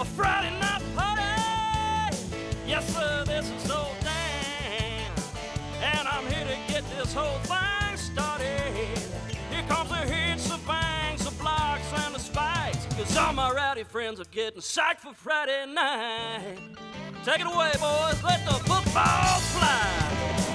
a Friday night party. Yes, sir, this is so damn. And I'm here to get this whole thing started. Here comes the hits, the bangs, the blocks, and the spikes. Cause all my rowdy friends are getting psyched for Friday night. Take it away, boys. Let the football fly.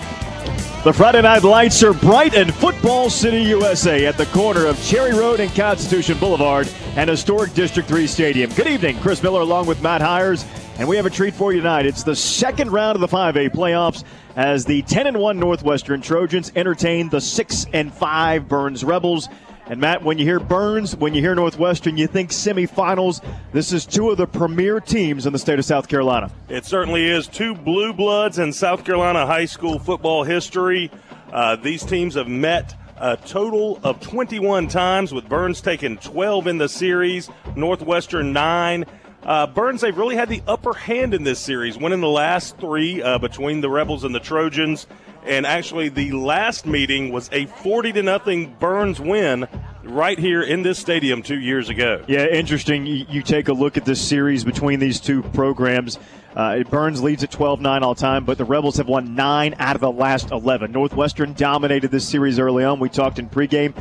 The Friday night lights are bright in Football City, USA, at the corner of Cherry Road and Constitution Boulevard and historic District 3 Stadium. Good evening, Chris Miller along with Matt Hiers, and we have a treat for you tonight. It's the second round of the 5A playoffs as the 10 and 1 Northwestern Trojans entertain the 6 and 5 Byrnes Rebels. And Matt, when you hear Byrnes, when you hear Northwestern, you think semifinals. This is two of the premier teams in the state of South Carolina. It certainly is. Two blue bloods in South Carolina high school football history. Uh, these teams have met a total of 21 times, with Byrnes taking 12 in the series, Northwestern 9. Uh, Byrnes, they've really had the upper hand in this series, winning the last three uh, between the Rebels and the Trojans. And actually, the last meeting was a 40 to nothing Byrnes win right here in this stadium two years ago. Yeah, interesting. You, take a look at this series between these two programs. Uh, Byrnes leads at 12 9 all time, but the Rebels have won nine out of the last 11. Northwestern dominated this series early on. We talked in pregame.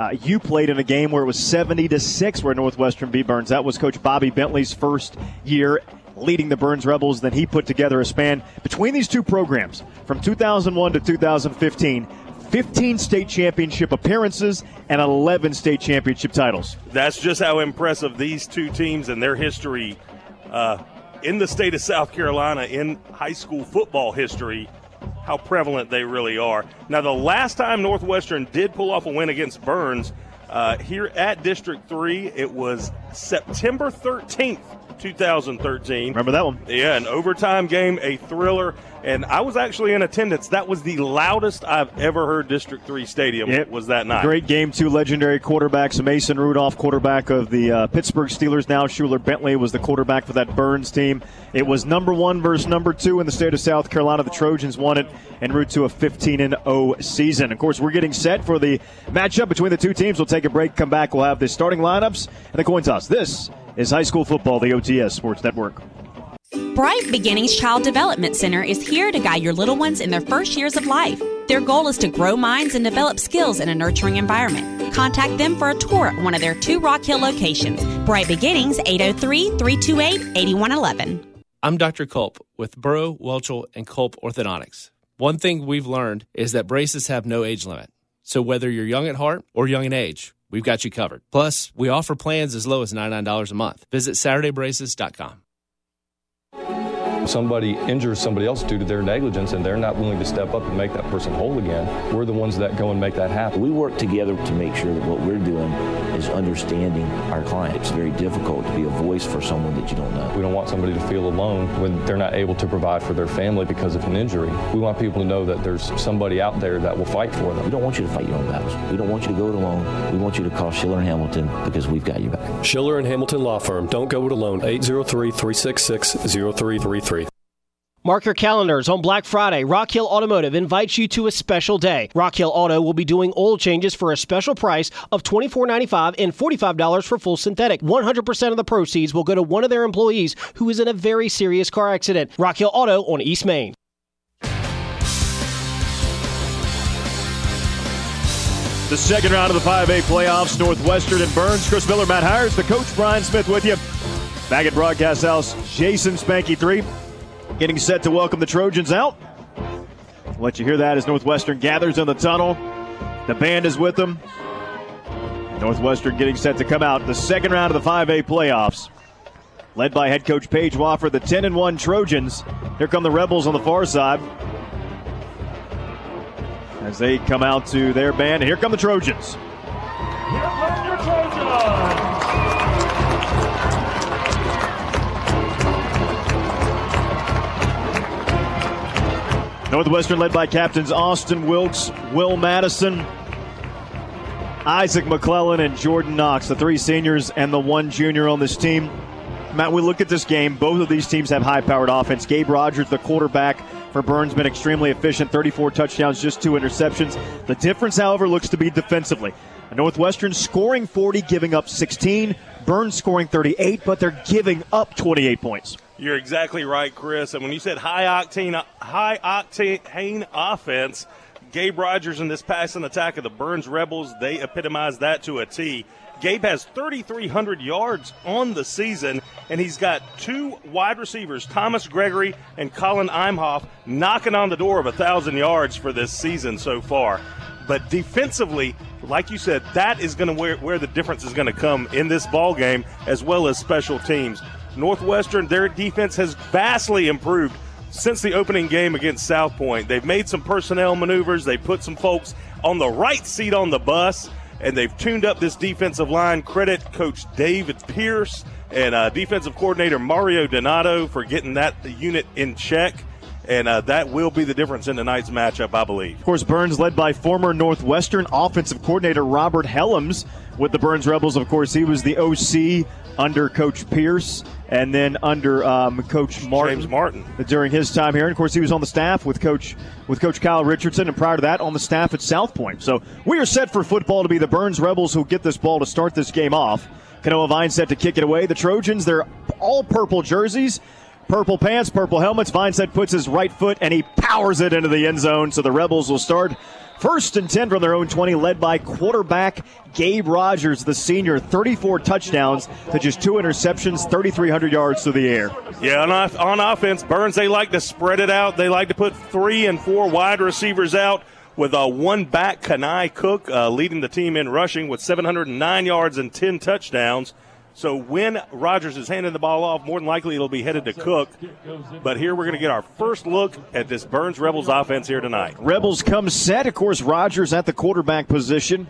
Uh, you played in a game where it was 70 to 6 where Northwestern beat Byrnes. That was Coach Bobby Bentley's first year leading the Byrnes Rebels. Then he put together a span between these two programs from 2001 to 2015. 15 state championship appearances and 11 state championship titles. That's just how impressive these two teams and their history uh, in the state of South Carolina in high school football history, how prevalent they really are. Now, the last time Northwestern did pull off a win against Byrnes uh, here at District 3, it was September 13th 2013. Remember that one? Yeah, an overtime game, a thriller. And I was actually in attendance. That was the loudest I've ever heard District 3 Stadium yep. was that night. Great game, two legendary quarterbacks. Mason Rudolph, quarterback of the uh, Pittsburgh Steelers. Now Shuler Bentley was the quarterback for that Byrnes team. It was number one versus number two in the state of South Carolina. The Trojans won it en route to a 15 and 0 season. Of course, we're getting set for the matchup between the two teams. We'll take a break, come back. We'll have the starting lineups and the coin toss. This is high school football, the OTS Sports Network. Bright Beginnings Child Development Center is here to guide your little ones in their first years of life. Their goal is to grow minds and develop skills in a nurturing environment. Contact them for a tour at one of their two Rock Hill locations. Bright Beginnings, 803 328 8111. I'm Dr. Culp with Burrow, Welchel, and Culp Orthodontics. One thing we've learned is that braces have no age limit. So whether you're young at heart or young in age, we've got you covered. Plus, we offer plans as low as $99 a month. Visit SaturdayBraces.com somebody injures somebody else due to their negligence and they're not willing to step up and make that person whole again, we're the ones that go and make that happen. We work together to make sure that what we're doing is understanding our client. It's very difficult to be a voice for someone that you don't know. We don't want somebody to feel alone when they're not able to provide for their family because of an injury. We want people to know that there's somebody out there that will fight for them. We don't want you to fight your own battles. We don't want you to go it alone. We want you to call Schiller and Hamilton because we've got you back. Schiller and Hamilton Law Firm. Don't go it alone. 803 366 0333. Mark your calendars on Black Friday. Rock Hill Automotive invites you to a special day. Rock Hill Auto will be doing oil changes for a special price of $24.95 and $45 for full synthetic. 100% of the proceeds will go to one of their employees who is in a very serious car accident. Rock Hill Auto on East Main. The second round of the 5A playoffs, Northwestern and Byrnes. Chris Miller, Matt Hiers, the coach Brian Smith with you. Back at Broadcast House, Jason Spanky 3 getting set to welcome the Trojans out. I'll let you hear that as Northwestern gathers in the tunnel. The band is with them. Northwestern getting set to come out the second round of the 5A playoffs. Led by head coach Paige Wofford, the 10 and 1 Trojans. Here come the Rebels on the far side. As they come out to their band, here come the Trojans. Here come your Trojans! Northwestern led by captains Austin Wilkes, Will Madison, Isaac McClellan, and Jordan Knox, the three seniors and the one junior on this team. Matt, we look at this game. Both of these teams have high powered offense. Gabe Rogers, the quarterback for Byrnes, been extremely efficient 34 touchdowns, just two interceptions. The difference, however, looks to be defensively. Northwestern scoring 40, giving up 16. Byrnes scoring 38, but they're giving up 28 points. You're exactly right, Chris. And when you said high octane, high octane offense, Gabe Rogers in this passing attack of the Byrnes Rebels, they epitomize that to a T. Gabe has 3,300 yards on the season, and he's got two wide receivers, Thomas Gregory and Colin Imhoff, knocking on the door of 1,000 yards for this season so far. But defensively, like you said, that is going to where, where the difference is going to come in this ball game, as well as special teams. Northwestern, their defense has vastly improved since the opening game against South Point. They've made some personnel maneuvers. They put some folks on the right seat on the bus, and they've tuned up this defensive line. Credit Coach David Pierce and uh, defensive coordinator Mario Donato for getting that unit in check. And uh, that will be the difference in tonight's matchup, I believe. Of course, Byrnes led by former Northwestern offensive coordinator Robert Helms with the Byrnes Rebels. Of course, he was the OC under Coach Pierce and then under um, Coach Martin, James Martin during his time here. And of course, he was on the staff with Coach with Coach Kyle Richardson, and prior to that, on the staff at South Point. So we are set for football to be the Byrnes Rebels who get this ball to start this game off. Kanoa Vine set to kick it away. The Trojans, they're all purple jerseys. Purple pants, purple helmets. Vineset puts his right foot and he powers it into the end zone. So the Rebels will start First and 10 from their own 20, led by quarterback Gabe Rogers, the senior. 34 touchdowns to just two interceptions, 3,300 yards through the air. Yeah, on, on offense, Byrnes, they like to spread it out. They like to put three and four wide receivers out with a one back Kanai Cook uh, leading the team in rushing with 709 yards and 10 touchdowns. So when Rogers is handing the ball off, more than likely it'll be headed to Cook. But here we're going to get our first look at this Byrnes Rebels offense here tonight. Rebels come set. Of course, Rogers at the quarterback position.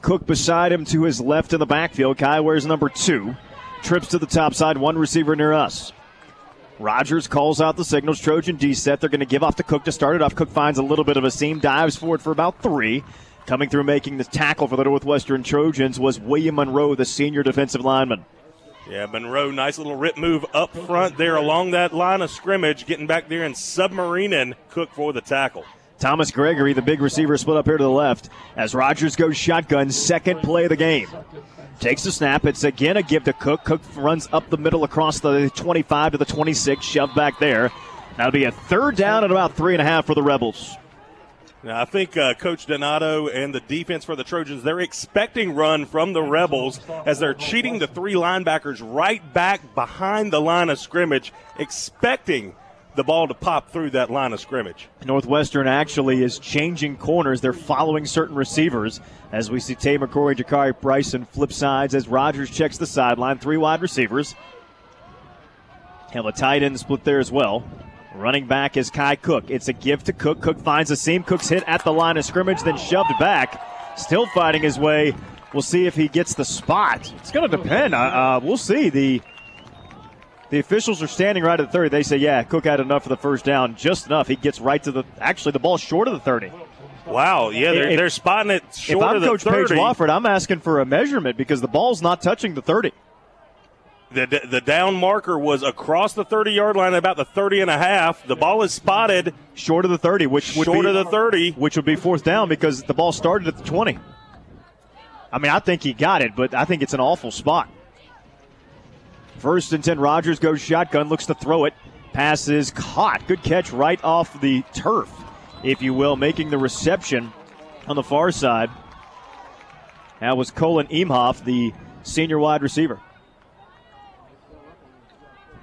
Cook beside him to his left in the backfield. Kai wears number two. Trips to the top side, one receiver near us. Rogers calls out the signals. Trojan D set. They're going to give off to Cook to start it off. Cook finds a little bit of a seam, dives forward for about three. Coming through making the tackle for the Northwestern Trojans was William Monroe, the senior defensive lineman. Yeah, Monroe, nice little rip move up front there along that line of scrimmage, getting back there and submarining Cook for the tackle. Thomas Gregory, the big receiver, split up here to the left as Rogers goes shotgun, second play of the game. Takes the snap. It's again a give to Cook. Cook runs up the middle across the 25 to the 26, shoved back there. That'll be a third down and about three and a half for the Rebels. Now, I think uh, Coach Donato and the defense for the Trojans, they're expecting run from the Rebels as they're cheating the three linebackers right back behind the line of scrimmage, expecting the ball to pop through that line of scrimmage. Northwestern actually is changing corners. They're following certain receivers as we see Tay McCrory, Jakari Bryson flip sides as Rogers checks the sideline. Three wide receivers. Have a tight end split there as well. Running back is Kai Cook. It's a give to Cook. Cook finds a seam. Cook's hit at the line of scrimmage, then shoved back. Still fighting his way. We'll see if he gets the spot. It's going to depend. Uh, uh, we'll see. The the officials are standing right at the 30. They say, yeah, Cook had enough for the first down, just enough. He gets right to the. Actually, the ball short of the 30. Wow, yeah, they're, if, they're spotting it short if I'm Coach 30. Paige Wofford, I'm asking for a measurement because the ball's not touching the 30. The, the down marker was across the 30 yard line, about the 30 and a half. The ball is spotted short of the 30, which would short be, of the 30, which would be fourth down because the ball started at the 20. I mean, I think he got it, but I think it's an awful spot. First and 10, Rogers goes shotgun, looks to throw it. Pass is caught. Good catch right off the turf, if you will, making the reception on the far side. That was Colin Imhoff, the senior wide receiver.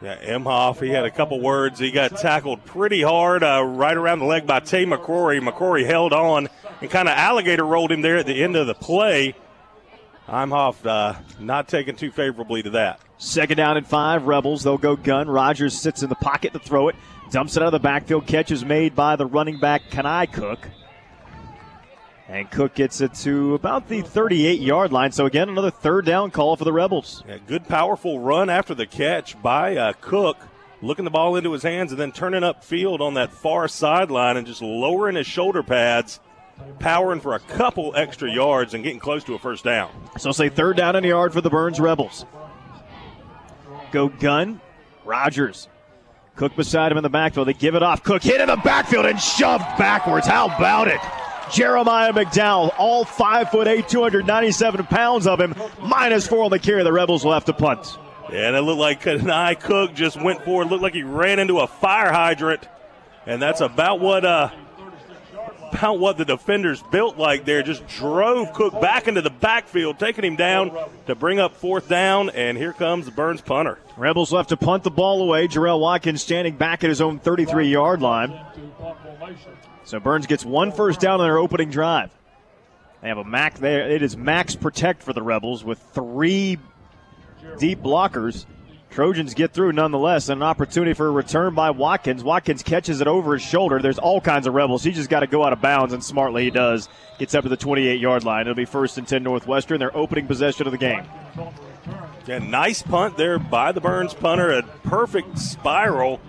Yeah, Imhoff, he had a couple words. He got tackled pretty hard uh, right around the leg by Tay McCrory. McCrory held on and kind of alligator rolled him there at the end of the play. Imhoff uh, not taking too favorably to that. Second down and five, Rebels. They'll go gun. Rogers sits in the pocket to throw it. Dumps it out of the backfield. Catch is made by the running back, Kanai Cook. And Cook gets it to about the 38 yard line. So, again, another third down call for the Rebels. Yeah, good, powerful run after the catch by uh, Cook, looking the ball into his hands and then turning upfield on that far sideline and just lowering his shoulder pads, powering for a couple extra yards and getting close to a first down. So, say third down and a yard for the Byrnes Rebels. Go gun. Rogers. Cook beside him in the backfield. They give it off. Cook hit in the backfield and shoved backwards. How about it? Jeremiah McDowell, all five foot eight, 297 pounds of him, minus four on the carry. The Rebels will have to punt. And it looked like Kanai Cook just went forward. Looked like he ran into a fire hydrant. And that's about what uh, about what the defenders built like there. Just drove Cook back into the backfield, taking him down to bring up fourth down. And here comes Byrnes punter. Rebels left to punt the ball away. Jarrell Watkins standing back at his own 33 yard line. So Byrnes gets one first down on their opening drive. They have a max there. It is max protect for the Rebels with three deep blockers. Trojans get through nonetheless. An opportunity for a return by Watkins. Watkins catches it over his shoulder. There's all kinds of rebels. He just got to go out of bounds, and smartly he does. Gets up to the 28 yard line. It'll be first and 10 Northwestern, their opening possession of the game. Yeah, nice punt there by the Byrnes punter. A perfect spiral.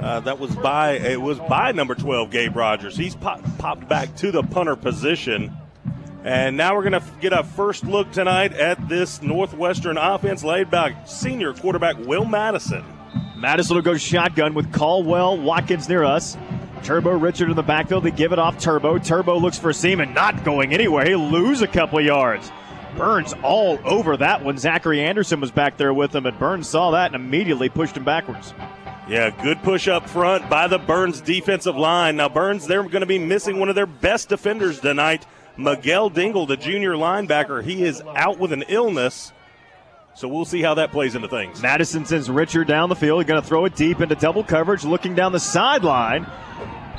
Uh, that was by it was by number 12 Gabe Rogers. He's pop, popped back to the punter position. And now we're going to get a first look tonight at this Northwestern offense led by senior quarterback Will Madison. Madison will go shotgun with Caldwell, Watkins near us. Turbo Richard in the backfield. They give it off Turbo. Turbo looks for Seaman, not going anywhere. He'll lose a couple yards. Byrnes all over that one. Zachary Anderson was back there with him, and Byrnes saw that and immediately pushed him backwards. Yeah, good push up front by the Byrnes defensive line. Now, Byrnes, they're going to be missing one of their best defenders tonight Miguel Dingle, the junior linebacker, he is out with an illness. So we'll see how that plays into things. Madison sends Richard down the field. He's going to throw it deep into double coverage, looking down the sideline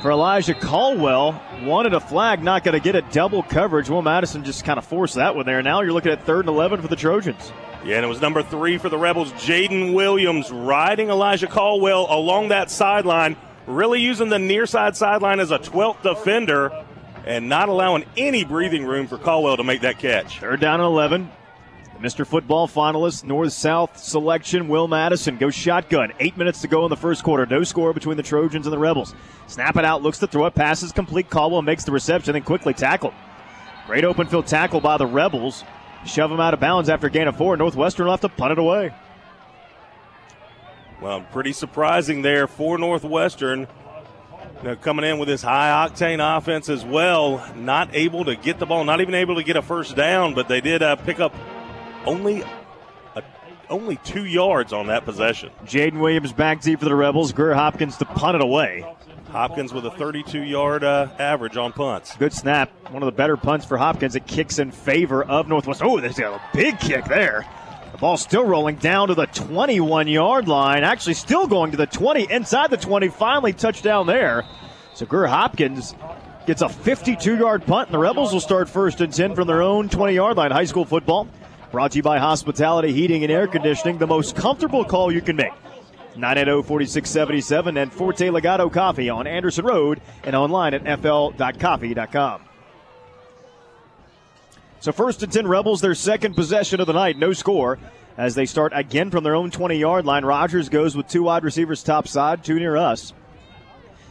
for Elijah Caldwell. Wanted a flag, not going to get a double coverage. Will Madison just kind of forced that one there. Now you're looking at third and 11 for the Trojans. Yeah, and it was number three for the Rebels, Jaden Williams, riding Elijah Caldwell along that sideline, really using the near side sideline as a 12th defender and not allowing any breathing room for Caldwell to make that catch. Third down and 11. Mr. Football finalist, North South selection, Will Madison goes shotgun. Eight minutes to go in the first quarter. No score between the Trojans and the Rebels. Snap it out, looks to throw it, passes complete. Caldwell makes the reception, then quickly tackled. Great open field tackle by the Rebels. Shove him out of bounds after a gain of four. Northwestern will have to punt it away. Well, pretty surprising there for Northwestern coming in with this high octane offense as well, not able to get the ball, not even able to get a first down, but they did uh, pick up only a, only two yards on that possession. Jaden Williams back deep for the Rebels. Greer Hopkins to punt it away. Hopkins with a 32 yard uh, average on punts. Good snap. One of the better punts for Hopkins. It kicks in favor of Northwest. Oh, there's a big kick there. Ball still rolling down to the 21 yard line. Actually, still going to the 20, inside the 20. Finally, touchdown there. So Greer Hopkins gets a 52 yard punt, and the Rebels will start first and 10 from their own 20 yard line. High school football brought to you by Hospitality Heating and Air Conditioning, the most comfortable call you can make. 980 4677 and Forte Legato Coffee on Anderson Road and online at fl.coffee.com. So first and 10 Rebels, their second possession of the night, no score. As they start again from their own 20 yard line, Rogers goes with two wide receivers top side, two near us.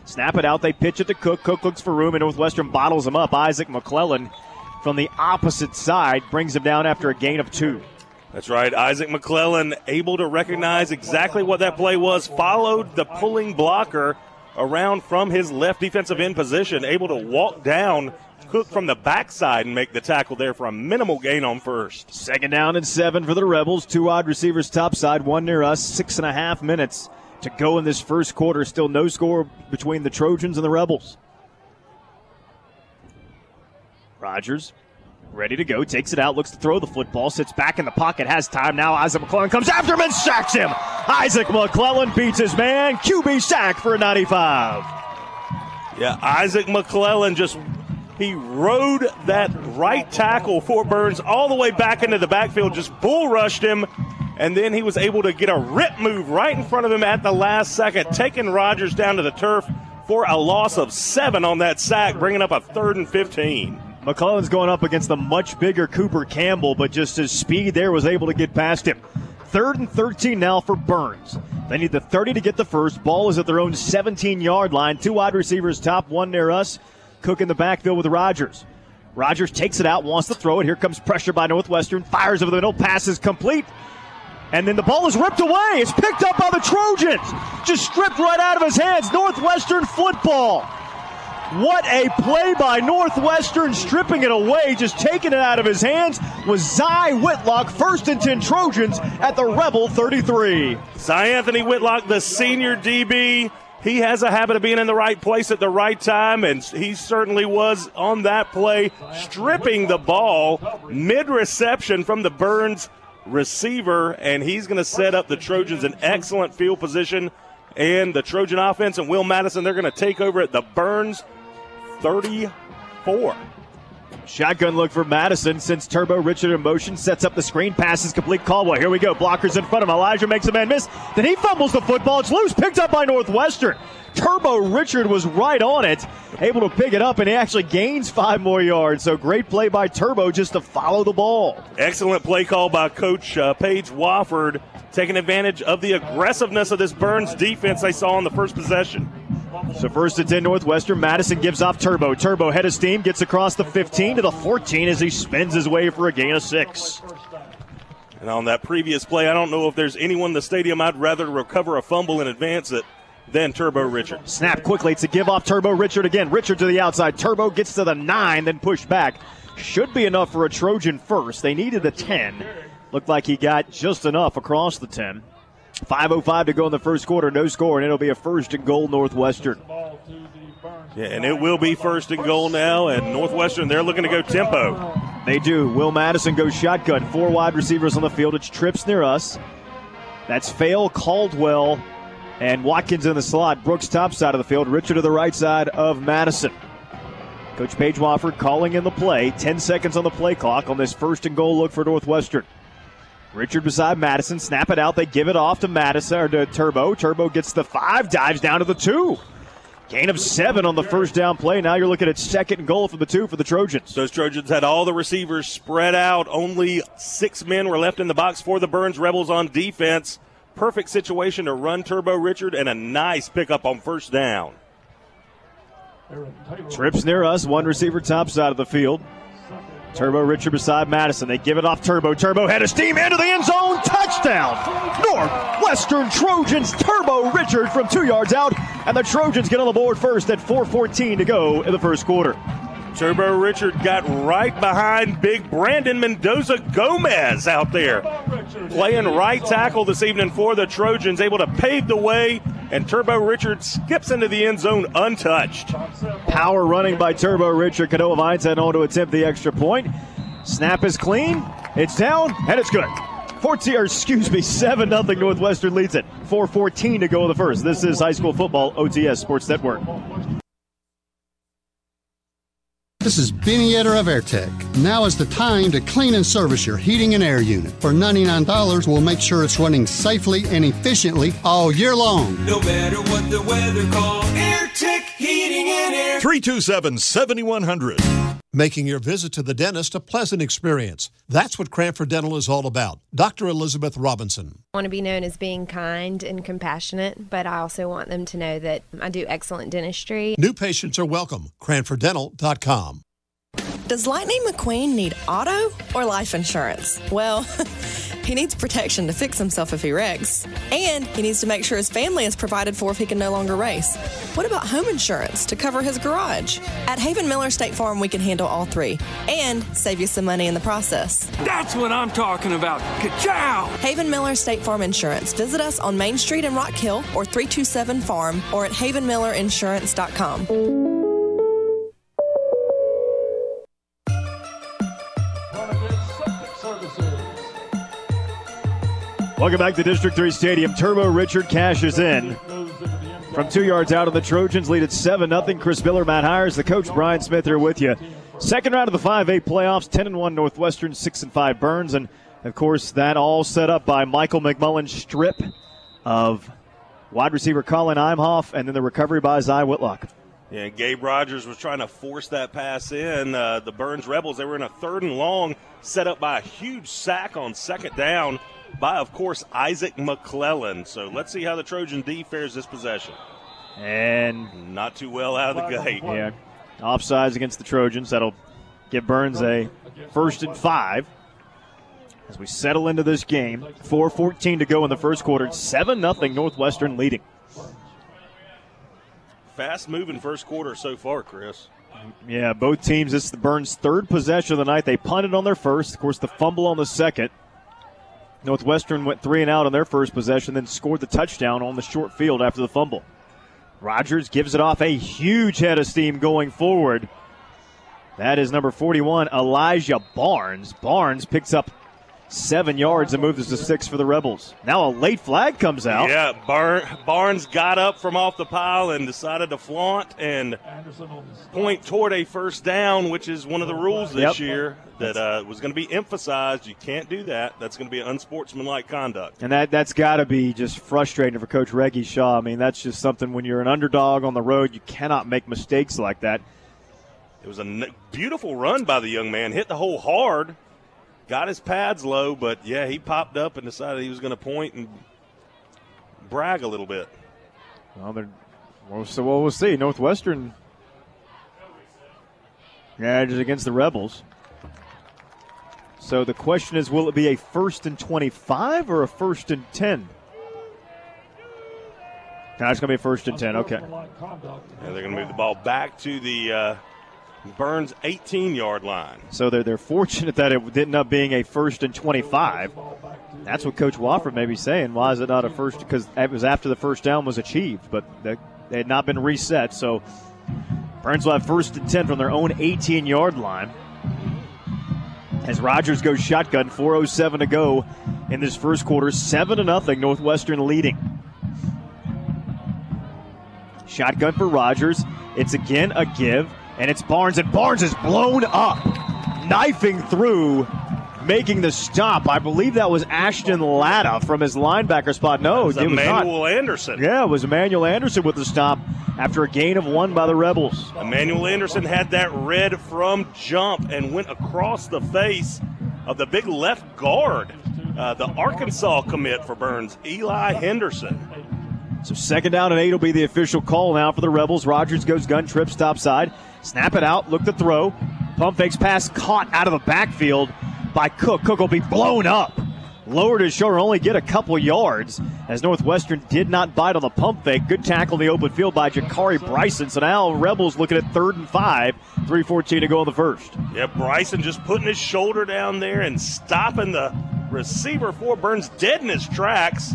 Snap it out, they pitch it to Cook. Cook looks for room, and Northwestern bottles him up. Isaac McClellan from the opposite side brings him down after a gain of two. That's right. Isaac McClellan able to recognize exactly what that play was, followed the pulling blocker around from his left defensive end position, able to walk down Cook from the backside and make the tackle there for a minimal gain on first. Second down and seven for the Rebels. Two wide receivers topside, one near us. Six and a half minutes to go in this first quarter. Still no score between the Trojans and the Rebels. Rogers ready to go, takes it out, looks to throw the football, sits back in the pocket, has time now. Isaac McClellan comes after him and sacks him. Isaac McClellan beats his man. QB sack for a 95. Yeah, Isaac McClellan just he rode that right tackle for Byrnes all the way back into the backfield, just bull rushed him, and then he was able to get a rip move right in front of him at the last second, taking Rogers down to the turf for a loss of seven on that sack, bringing up a third and 15. McClellan's going up against the much bigger Cooper Campbell, but just his speed there was able to get past him. Third and 13 now for Byrnes. They need the 30 to get the first. Ball is at their own 17 yard line. Two wide receivers top, one near us. Cook in the backfield with Rogers. Rogers takes it out, wants to throw it. Here comes pressure by Northwestern. Fires over the middle. Pass is complete. And then the ball is ripped away. It's picked up by the Trojans. Just stripped right out of his hands. Northwestern football. What a play by Northwestern, stripping it away, just taking it out of his hands was Zy Whitlock, first and 10 Trojans at the Rebel 33. Zy Anthony Whitlock, the senior DB, he has a habit of being in the right place at the right time, and he certainly was on that play, stripping the ball mid reception from the Byrnes receiver, and he's going to set up the Trojans in excellent field position. And the Trojan offense and Will Madison, they're going to take over at the Byrnes 34. Shotgun look for Madison since Turbo Richard in motion sets up the screen, passes complete Caldwell. Here we go. Blockers in front of him. Elijah makes a man miss. Then he fumbles the football. It's loose, picked up by Northwestern. Turbo Richard was right on it, able to pick it up, and he actually gains five more yards. So great play by Turbo just to follow the ball. Excellent play call by Coach uh, Paige Wofford, taking advantage of the aggressiveness of this Byrnes defense they saw in the first possession. So first it's in Northwestern. Madison gives off Turbo. Turbo head of steam gets across the 15 to the 14 as he spins his way for a gain of six. And on that previous play, I don't know if there's anyone in the stadium I'd rather recover a fumble in advance it than Turbo Richard. Snap quickly. It's a give off Turbo Richard again. Richard to the outside. Turbo gets to the nine, then pushed back. Should be enough for a Trojan first. They needed a 10. Looked like he got just enough across the 10. 5.05 to go in the first quarter. No score, and it'll be a first and goal Northwestern. Yeah, and it will be first and goal now, and Northwestern, they're looking to go tempo. They do. Will Madison goes shotgun. Four wide receivers on the field. It's trips near us. That's Fail, Caldwell, and Watkins in the slot. Brooks top side of the field. Richard to the right side of Madison. Coach Paige Wofford calling in the play. 10 seconds on the play clock on this first and goal look for Northwestern. Richard beside Madison. Snap it out. They give it off to Madison or to Turbo. Turbo gets the five, dives down to the two. Gain of seven on the first down play. Now you're looking at second goal for the two for the Trojans. Those Trojans had all the receivers spread out. Only six men were left in the box for the Byrnes Rebels on defense. Perfect situation to run Turbo Richard and a nice pickup on first down. Trips near us, one receiver top side of the field. Turbo Richard beside Madison. They give it off Turbo. Turbo head of steam into the end zone. Touchdown. Northwestern Trojans. Turbo Richard from two yards out. And the Trojans get on the board first at 4.14 to go in the first quarter. Turbo Richard got right behind big Brandon Mendoza Gomez out there. Playing right tackle this evening for the Trojans, able to pave the way, and Turbo Richard skips into the end zone untouched. Power running by Turbo Richard. Canoa Vines head on to attempt the extra point. Snap is clean. It's down, and it's good. 14, or excuse me, 7 0 Northwestern leads it. 4.14 to go in the first. This is high school football, OTS Sports Network. This is Benny Etter of AirTech. Now is the time to clean and service your heating and air unit. For $99, we'll make sure it's running safely and efficiently all year long. No matter what the weather calls, AirTech Heating and Air. 327 7100 making your visit to the dentist a pleasant experience. That's what Cranford Dental is all about. Dr. Elizabeth Robinson. I want to be known as being kind and compassionate, but I also want them to know that I do excellent dentistry. New patients are welcome. CranfordDental.com. Does Lightning McQueen need auto or life insurance? Well, he needs protection to fix himself if he wrecks, and he needs to make sure his family is provided for if he can no longer race. What about home insurance to cover his garage? At Haven Miller State Farm, we can handle all three and save you some money in the process. That's what I'm talking about. Ka-chow! Haven Miller State Farm Insurance. Visit us on Main Street in Rock Hill or 327 Farm or at havenmillerinsurance.com. Welcome back to District 3 Stadium. Turbo Richard cashes in. From two yards out of the Trojans, lead at 7 0. Chris Miller, Matt Hiers, the coach, Brian Smith here with you. Second round of the 5A playoffs 10 and 1 Northwestern, 6 and 5 Byrnes. And of course, that all set up by Michael McMullen's strip of wide receiver Colin Imhoff and then the recovery by Zy Whitlock. Yeah, Gabe Rogers was trying to force that pass in. Uh, the Byrnes Rebels, they were in a third and long, set up by a huge sack on second down by, of course, Isaac McClellan. So let's see how the Trojan D fares this possession. And not too well out of the gate. Yeah. Offsides against the Trojans. That'll give Byrnes a first and five. As we settle into this game, 4.14 to go in the first quarter, 7 0 Northwestern leading. Fast moving first quarter so far, Chris. Yeah, both teams. This is the Byrnes' third possession of the night. They punted on their first. Of course, the fumble on the second. Northwestern went three and out on their first possession, then scored the touchdown on the short field after the fumble. Rogers gives it off a huge head of steam going forward. That is number 41, Elijah Barnes. Barnes picks up seven yards and moves us to six for the Rebels. Now a late flag comes out. Yeah, Bar- Barnes got up from off the pile and decided to flaunt and point toward a first down, which is one of the rules this Yep. year that uh, was going to be emphasized. You can't do that. That's going to be unsportsmanlike conduct. And that, that's got to be just frustrating for Coach Reggie Shaw. I mean, that's just something when you're an underdog on the road, you cannot make mistakes like that. It was a n- beautiful run by the young man. Hit the hole hard, got his pads low, but yeah, he popped up and decided he was going to point and brag a little bit. Well, they're, well, so well, we'll see. Northwestern, yeah, just against the Rebels. So the question is, will it be a first and 25 or a first and 10? No, it's going to be first and 10. Okay. And they're going to move the ball back to the uh, Byrnes 18 yard line. So they're, they're fortunate that it ended up being a first and 25. That's what Coach Wofford may be saying. Why is it not a first? Because it was after the first down was achieved, but they, had not been reset. So Byrnes will have first and 10 from their own 18 yard line. As Rogers goes shotgun, 4.07 to go in this first quarter, 7 to nothing, Northwestern leading. Shotgun for Rogers. It's again a give, and it's Barnes, and Barnes is blown up, knifing through, making the stop. I believe that was Ashton Latta from his linebacker spot. No, It was it was not. Emmanuel Anderson. Yeah, it was Emmanuel Anderson with the stop after a gain of one by the Rebels. Emmanuel Anderson had that red from jump and went across the face of the big left guard, uh, the Arkansas commit for Byrnes, Eli Henderson. So second down and eight will be the official call now for the Rebels. Rogers goes gun, trip, stop side. Snap it out, look to throw. Pump fakes pass caught out of the backfield by Cook. Cook will be blown up. Lowered his shoulder, only get a couple yards as Northwestern did not bite on the pump fake. Good tackle in the open field by Jakari Bryson. So now Rebels looking at third and five, 3.14 to go in the first. Yeah, Bryson just putting his shoulder down there and stopping the receiver for Byrnes dead in his tracks.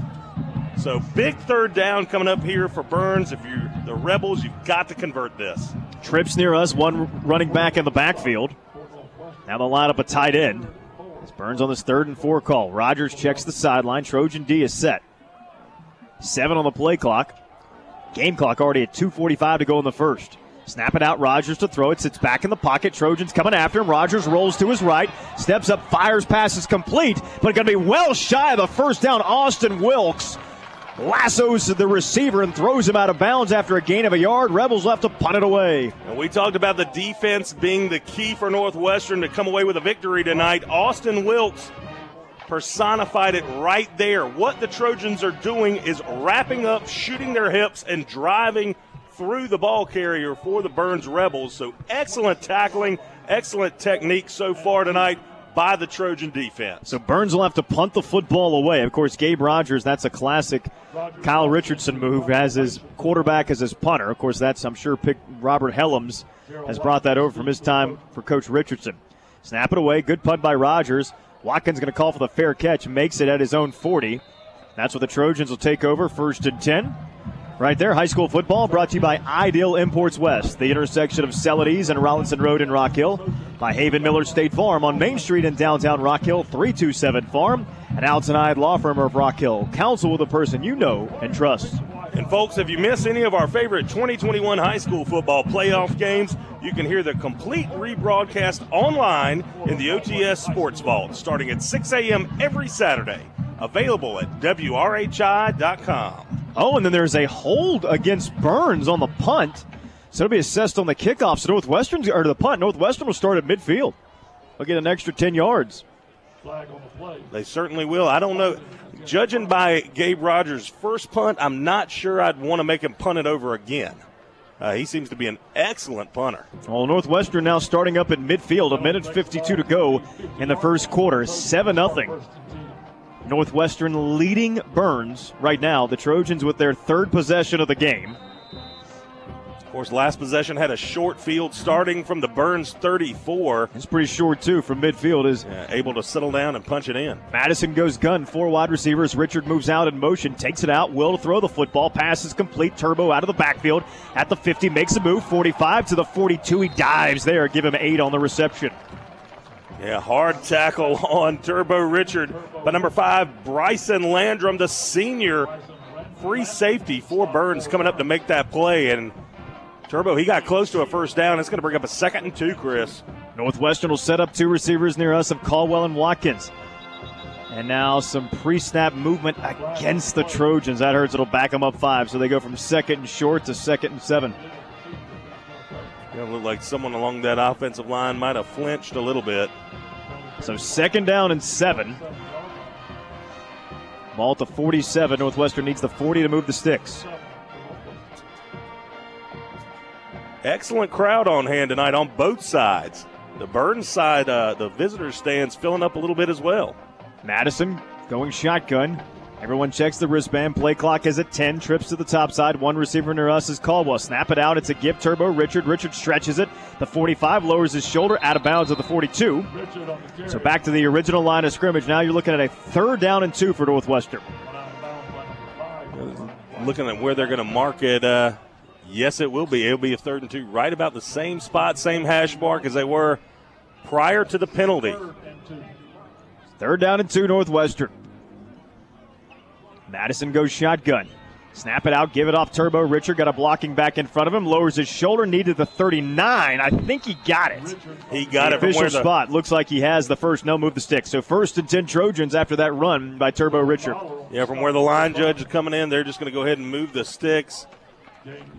So big third down coming up here for Byrnes. If you're the Rebels, you've got to convert this. Trips near us, one running back in the backfield. Now they'll line up a tight end. As Byrnes on this third and four call. Rogers checks the sideline. Trojan D is set. Seven on the play clock. Game clock already at 2.45 to go in the first. Snap it out, Rogers to throw it. Sits back in the pocket. Trojans coming after him. Rogers rolls to his right. Steps up, fires, passes complete, but going to be well shy of the first down. Austin Wilkes lassos the receiver and throws him out of bounds after a gain of a yard. Rebels left to punt it away. And we talked about the defense being the key for Northwestern to come away with a victory tonight. Austin Wilkes personified it right there. What the Trojans are doing is wrapping up, shooting their hips, and driving through the ball carrier for the Byrnes Rebels. So excellent tackling, excellent technique so far tonight by the Trojan defense. So Byrnes will have to punt the football away. Of course, Gabe Rogers, that's a classic Kyle Richardson move, as his quarterback as his punter. Of course, that's, I'm sure, pick, Robert Helms has brought that over from his time for Coach Richardson. Snap it away. Good punt by Rogers. Watkins going to call for the fair catch, makes it at his own 40. That's what the Trojans will take over, first and 10. Right there, high school football brought to you by Ideal Imports West, the intersection of Celanese and Rawlinson Road in Rock Hill. By Haven Miller State Farm on Main Street in downtown Rock Hill, 327 Farm. And Alton Hyde Law Firm of Rock Hill. Counsel with a person you know and trust. And folks, if you miss any of our favorite 2021 high school football playoff games, you can hear the complete rebroadcast online in the OTS Sports Vault starting at 6 a.m. every Saturday. Available at WRHI.com. Oh, and then there's a hold against Byrnes on the punt. So it'll be assessed on the kickoff. So Northwestern, or the punt, Northwestern will start at midfield. They'll get an extra 10 yards. Flag on the play. They certainly will. I don't know. Judging by Gabe Rogers' first punt, I'm not sure I'd want to make him punt it over again. Uh, he seems to be an excellent punter. Well, Northwestern now starting up at midfield. A minute 52 to go in the first quarter. 7 0. Northwestern leading Byrnes right now. The Trojans with their third possession of the game. Of course, last possession had a short field starting from the Byrnes 34. It's pretty short, too, from midfield. Is yeah, able to settle down and punch it in. Madison goes gun, four wide receivers. Richard moves out in motion, takes it out. Will to throw the football. Pass is complete. Turbo out of the backfield at the 50, makes a move. 45 to the 42. He dives there. Give him eight on the reception. Yeah, hard tackle on Turbo Richard. But number five, Bryson Landrum, the senior free safety for Byrnes, coming up to make that play. And Turbo, he got close to a first down. It's going to bring up a second and two, Chris. Northwestern will set up two receivers near us of Caldwell and Watkins. And now some pre snap movement against the Trojans. That hurts. It'll back them up five. So they go from second and short to second and seven. It looked like someone along that offensive line might have flinched a little bit. So second down and seven. Ball to 47. Northwestern needs the 40 to move the sticks. Excellent crowd on hand tonight on both sides. The Byrnes side, uh, the visitor stands filling up a little bit as well. Madison going shotgun. Everyone checks the wristband. Play clock is at 10. Trips to the top side. One receiver near us is Caldwell. Snap it out. It's a give turbo. Richard. Richard stretches it. The 45 lowers his shoulder out of bounds at the 42. So back to the original line of scrimmage. Now you're looking at a third down and two for Northwestern. Looking at where they're going to mark it. Uh, yes, it will be. It'll be a third and two, right about the same spot, same hash mark as they were prior to the penalty. Third down and two, Northwestern. Madison goes shotgun. Snap it out, give it off Turbo. Richard got a blocking back in front of him, lowers his shoulder, needed the 39. I think he got it. He got the it official the, spot. Looks like he has the first no move the stick. So first and 10 Trojans after that run by Turbo Richard. Yeah, from where the line judge is coming in, they're just going to go ahead and move the sticks.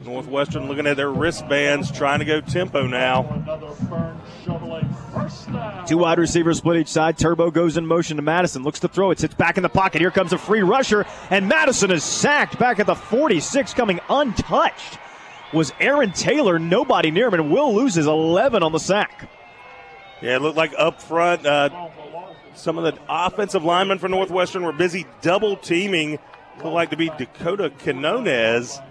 Northwestern looking at their wristbands, trying to go tempo now. Two wide receivers split each side. Turbo goes in motion to Madison. Looks to throw it. Sits back in the pocket. Here comes a free rusher. And Madison is sacked back at the 46, coming untouched. Was Aaron Taylor. Nobody near him. And Will loses 11 on the sack. Yeah, it looked like up front, uh, some of the offensive linemen for Northwestern were busy double teaming. Looked like to be Dakota Canones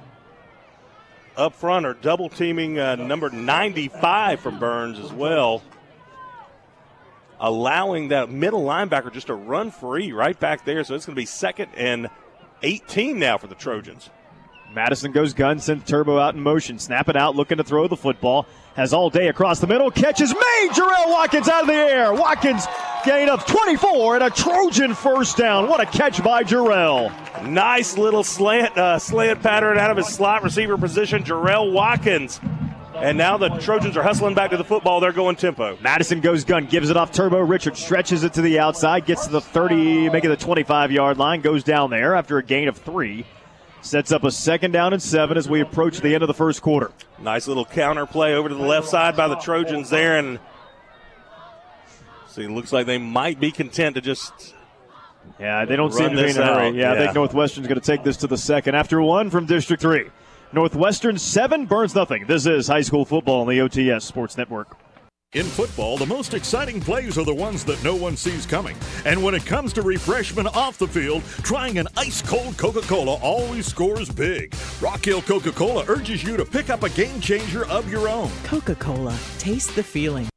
up front or double teaming uh, number 95 from Byrnes as well. Allowing that middle linebacker just to run free right back there. So it's going to be second and 18 now for the Trojans. Madison goes gun, sends Turbo out in motion. Snap it out, looking to throw the football. Has all day across the middle. Catches made. Jarrell Watkins out of the air. Watkins gain of 24 and a Trojan first down. What a catch by Jarrell. Nice little slant, uh, slant pattern out of his slot receiver position. Jarrell Watkins. And now the Trojans are hustling back to the football. They're going tempo. Madison goes gun, gives it off Turbo. Richard stretches it to the outside, gets to the 30, making the 25 yard line, goes down there after a gain of three. Sets up a second down and seven as we approach the end of the first quarter. Nice little counter play over to the left side by the Trojans there. And see, it looks like they might be content to just yeah, they don't Run seem to be in a hurry. out, Yeah, I think Northwestern's going to take this to the second after one from District 3. Northwestern 7, Byrnes nothing. This is high school football on the OTS Sports Network. In football, the most exciting plays are the ones that no one sees coming. And when it comes to refreshment off the field, trying an ice cold Coca Cola always scores big. Rock Hill Coca Cola urges you to pick up a game changer of your own. Coca Cola. Taste the feeling.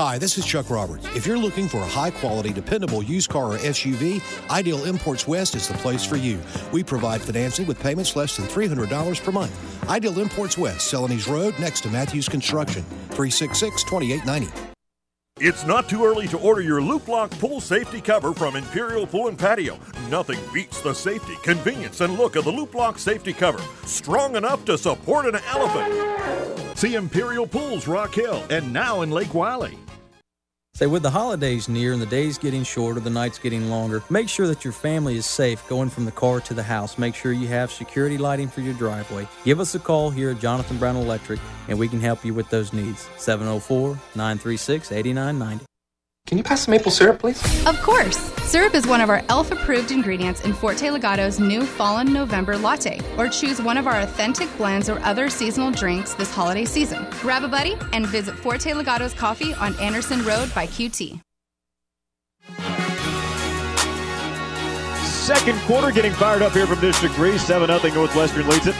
Hi, this is Chuck Roberts. If you're looking for a high quality, dependable used car or SUV, Ideal Imports West is the place for you. We provide financing with payments less than $300 per month. Ideal Imports West, Celanese Road, next to Matthews Construction, 366 2890. It's not too early to order your Loop Lock pool safety cover from Imperial Pool and Patio. Nothing beats the safety, convenience, and look of the Loop Lock safety cover. Strong enough to support an elephant. See Imperial Pools Rock Hill and now in Lake Wylie. Say, with the holidays near and the days getting shorter, the nights getting longer, make sure that your family is safe going from the car to the house. Make sure you have security lighting for your driveway. Give us a call here at Jonathan Brown Electric, and we can help you with those needs. 704 936 8990. Can you pass the maple syrup, please? Of course! Syrup is one of our ELF approved ingredients in Forte Legato's new Fallen November latte. Or choose one of our authentic blends or other seasonal drinks this holiday season. Grab a buddy and visit Forte Legato's Coffee on Anderson Road by QT. Second quarter getting fired up here from District 3. 7 0 Northwestern leads it.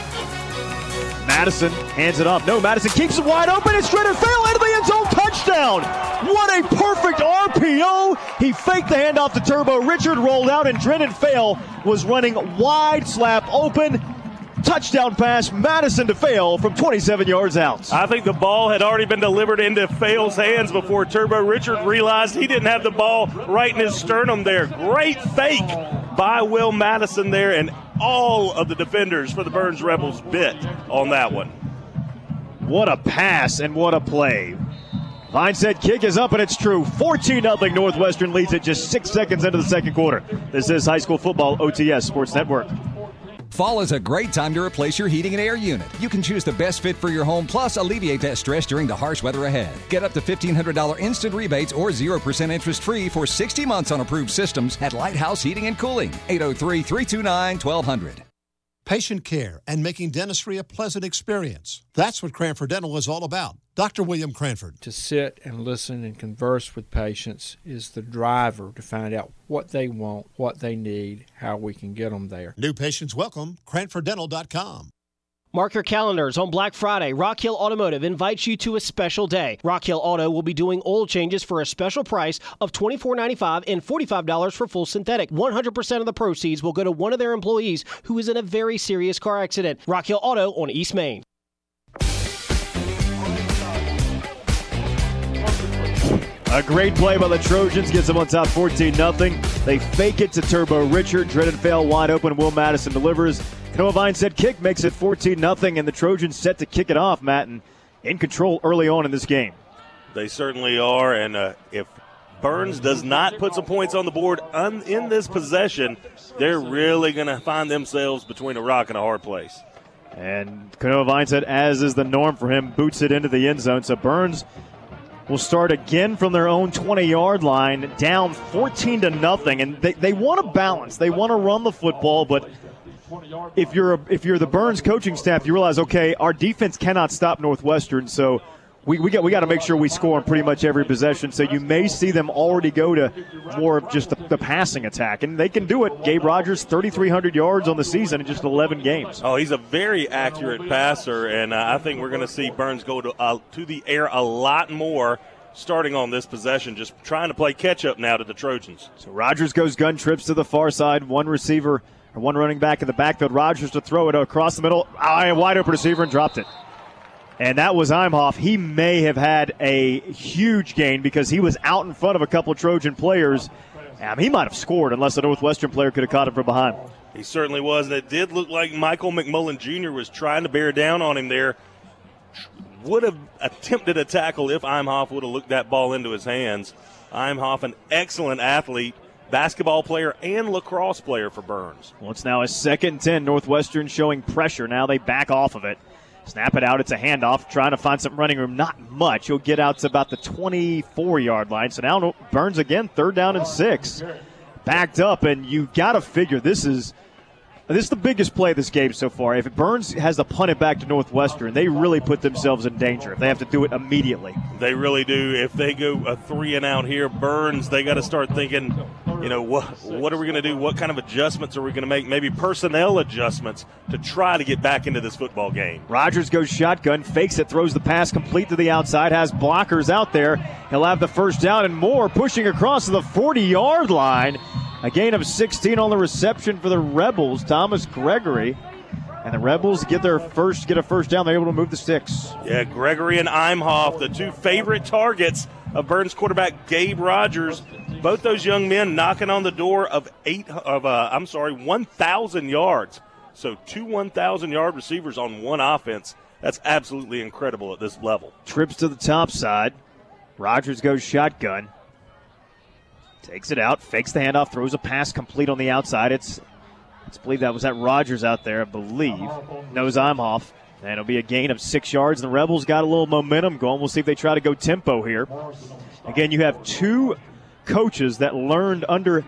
Madison hands it off. No, Madison keeps it wide open. It's Drennan Fail into the end zone. Touchdown. What a perfect RPO. He faked the handoff to Turbo. Richard rolled out, and Drennan Fail was running wide slap open. Touchdown pass, Madison to Fail from 27 yards out. I think the ball had already been delivered into Fail's hands before Turbo Richard realized he didn't have the ball right in his sternum there. Great fake by Will Madison there, and all of the defenders for the Byrnes Rebels bit on that one. What a pass and what a play. Said kick is up, and it's true. 14 0 Northwestern leads it just six seconds into the second quarter. This is High School Football OTS Sports Network. Fall is a great time to replace your heating and air unit. You can choose the best fit for your home, plus alleviate that stress during the harsh weather ahead. Get up to $1,500 instant rebates or 0% interest free for 60 months on approved systems at Lighthouse Heating and Cooling. 803 329 1200. Patient care and making dentistry a pleasant experience. That's what Cranford Dental is all about. Dr. William Cranford. To sit and listen and converse with patients is the driver to find out what they want, what they need, how we can get them there. New patients welcome, CranfordDental.com. Mark your calendars on Black Friday. Rock Hill Automotive invites you to a special day. Rock Hill Auto will be doing oil changes for a special price of $24.95 and $45 for full synthetic. 100% of the proceeds will go to one of their employees who is in a very serious car accident. Rock Hill Auto on East Main. A great play by the Trojans gets them on top 14 0. They fake it to Turbo Richard. Drennan Fail wide open. Will Madison delivers. Noah Vine said kick makes it 14 0, and the Trojans set to kick it off, Matt, and in control early on in this game. They certainly are, and uh, if Byrnes does not put some points on the board un- in this possession, they're really going to find themselves between a rock and a hard place. And Kanoa Vine said, as is the norm for him, boots it into the end zone. So Byrnes will start again from their own 20 yard line, down 14 to nothing. And they, they want to balance. They want to run the football, but if you're a, if you're the Byrnes coaching staff, you realize okay, our defense cannot stop Northwestern, so we, we got we got to make sure we score on pretty much every possession. So you may see them already go to more of just the, the passing attack, and they can do it. Gabe Rogers, 3,300 yards on the season in just 11 games. Oh, he's a very accurate passer, and uh, I think we're going to see Byrnes go to uh, to the air a lot more. Starting on this possession, just trying to play catch up now to the Trojans. So Rogers goes gun trips to the far side. One receiver one running back in the backfield. Rogers to throw it across the middle. I wide open receiver and dropped it. And that was Imhoff. He may have had a huge gain because he was out in front of a couple Trojan players. He might have scored unless the Northwestern player could have caught him from behind. He certainly was, and it did look like Michael McMullen Jr. was trying to bear down on him there. Would have attempted a tackle if Imhoff would have looked that ball into his hands. Imhoff, an excellent athlete, basketball player and lacrosse player for Byrnes. Well, it's now a second 10. Northwestern showing pressure. Now they back off of it. Snap it out. It's a handoff. Trying to find some running room. Not much. He'll get out to about the 24 yard line. So now Byrnes again, third down and six. Backed up, and you got to figure this is. This is the biggest play of this game so far. If Byrnes has to punt it back to Northwestern, they really put themselves in danger if they have to do it immediately. They really do. If they go a three and out here, Byrnes, they got to start thinking, you know, what what are we going to do? What kind of adjustments are we going to make? Maybe personnel adjustments to try to get back into this football game. Rogers goes shotgun, fakes it, throws the pass complete to the outside, has blockers out there. He'll have the first down and more, pushing across to the 40 yard line. A gain of 16 on the reception for the Rebels, Thomas Gregory. And the Rebels get their first get a first down. They're able to move the sticks. Yeah, Gregory and Imhoff, the two favorite targets of Byrnes quarterback Gabe Rogers. Both those young men knocking on the door of eight of uh, I'm sorry, 1,000 yards. So two 1,000 yard receivers on one offense. That's absolutely incredible at this level. Trips to the top side. Rogers goes shotgun. Takes it out, fakes the handoff, throws a pass complete on the outside. It's, believe that was that Rogers out there, I believe. Knows Imhoff. And it'll be a gain of six yards. The Rebels got a little momentum going. We'll see if they try to go tempo here. Again, you have two coaches that learned under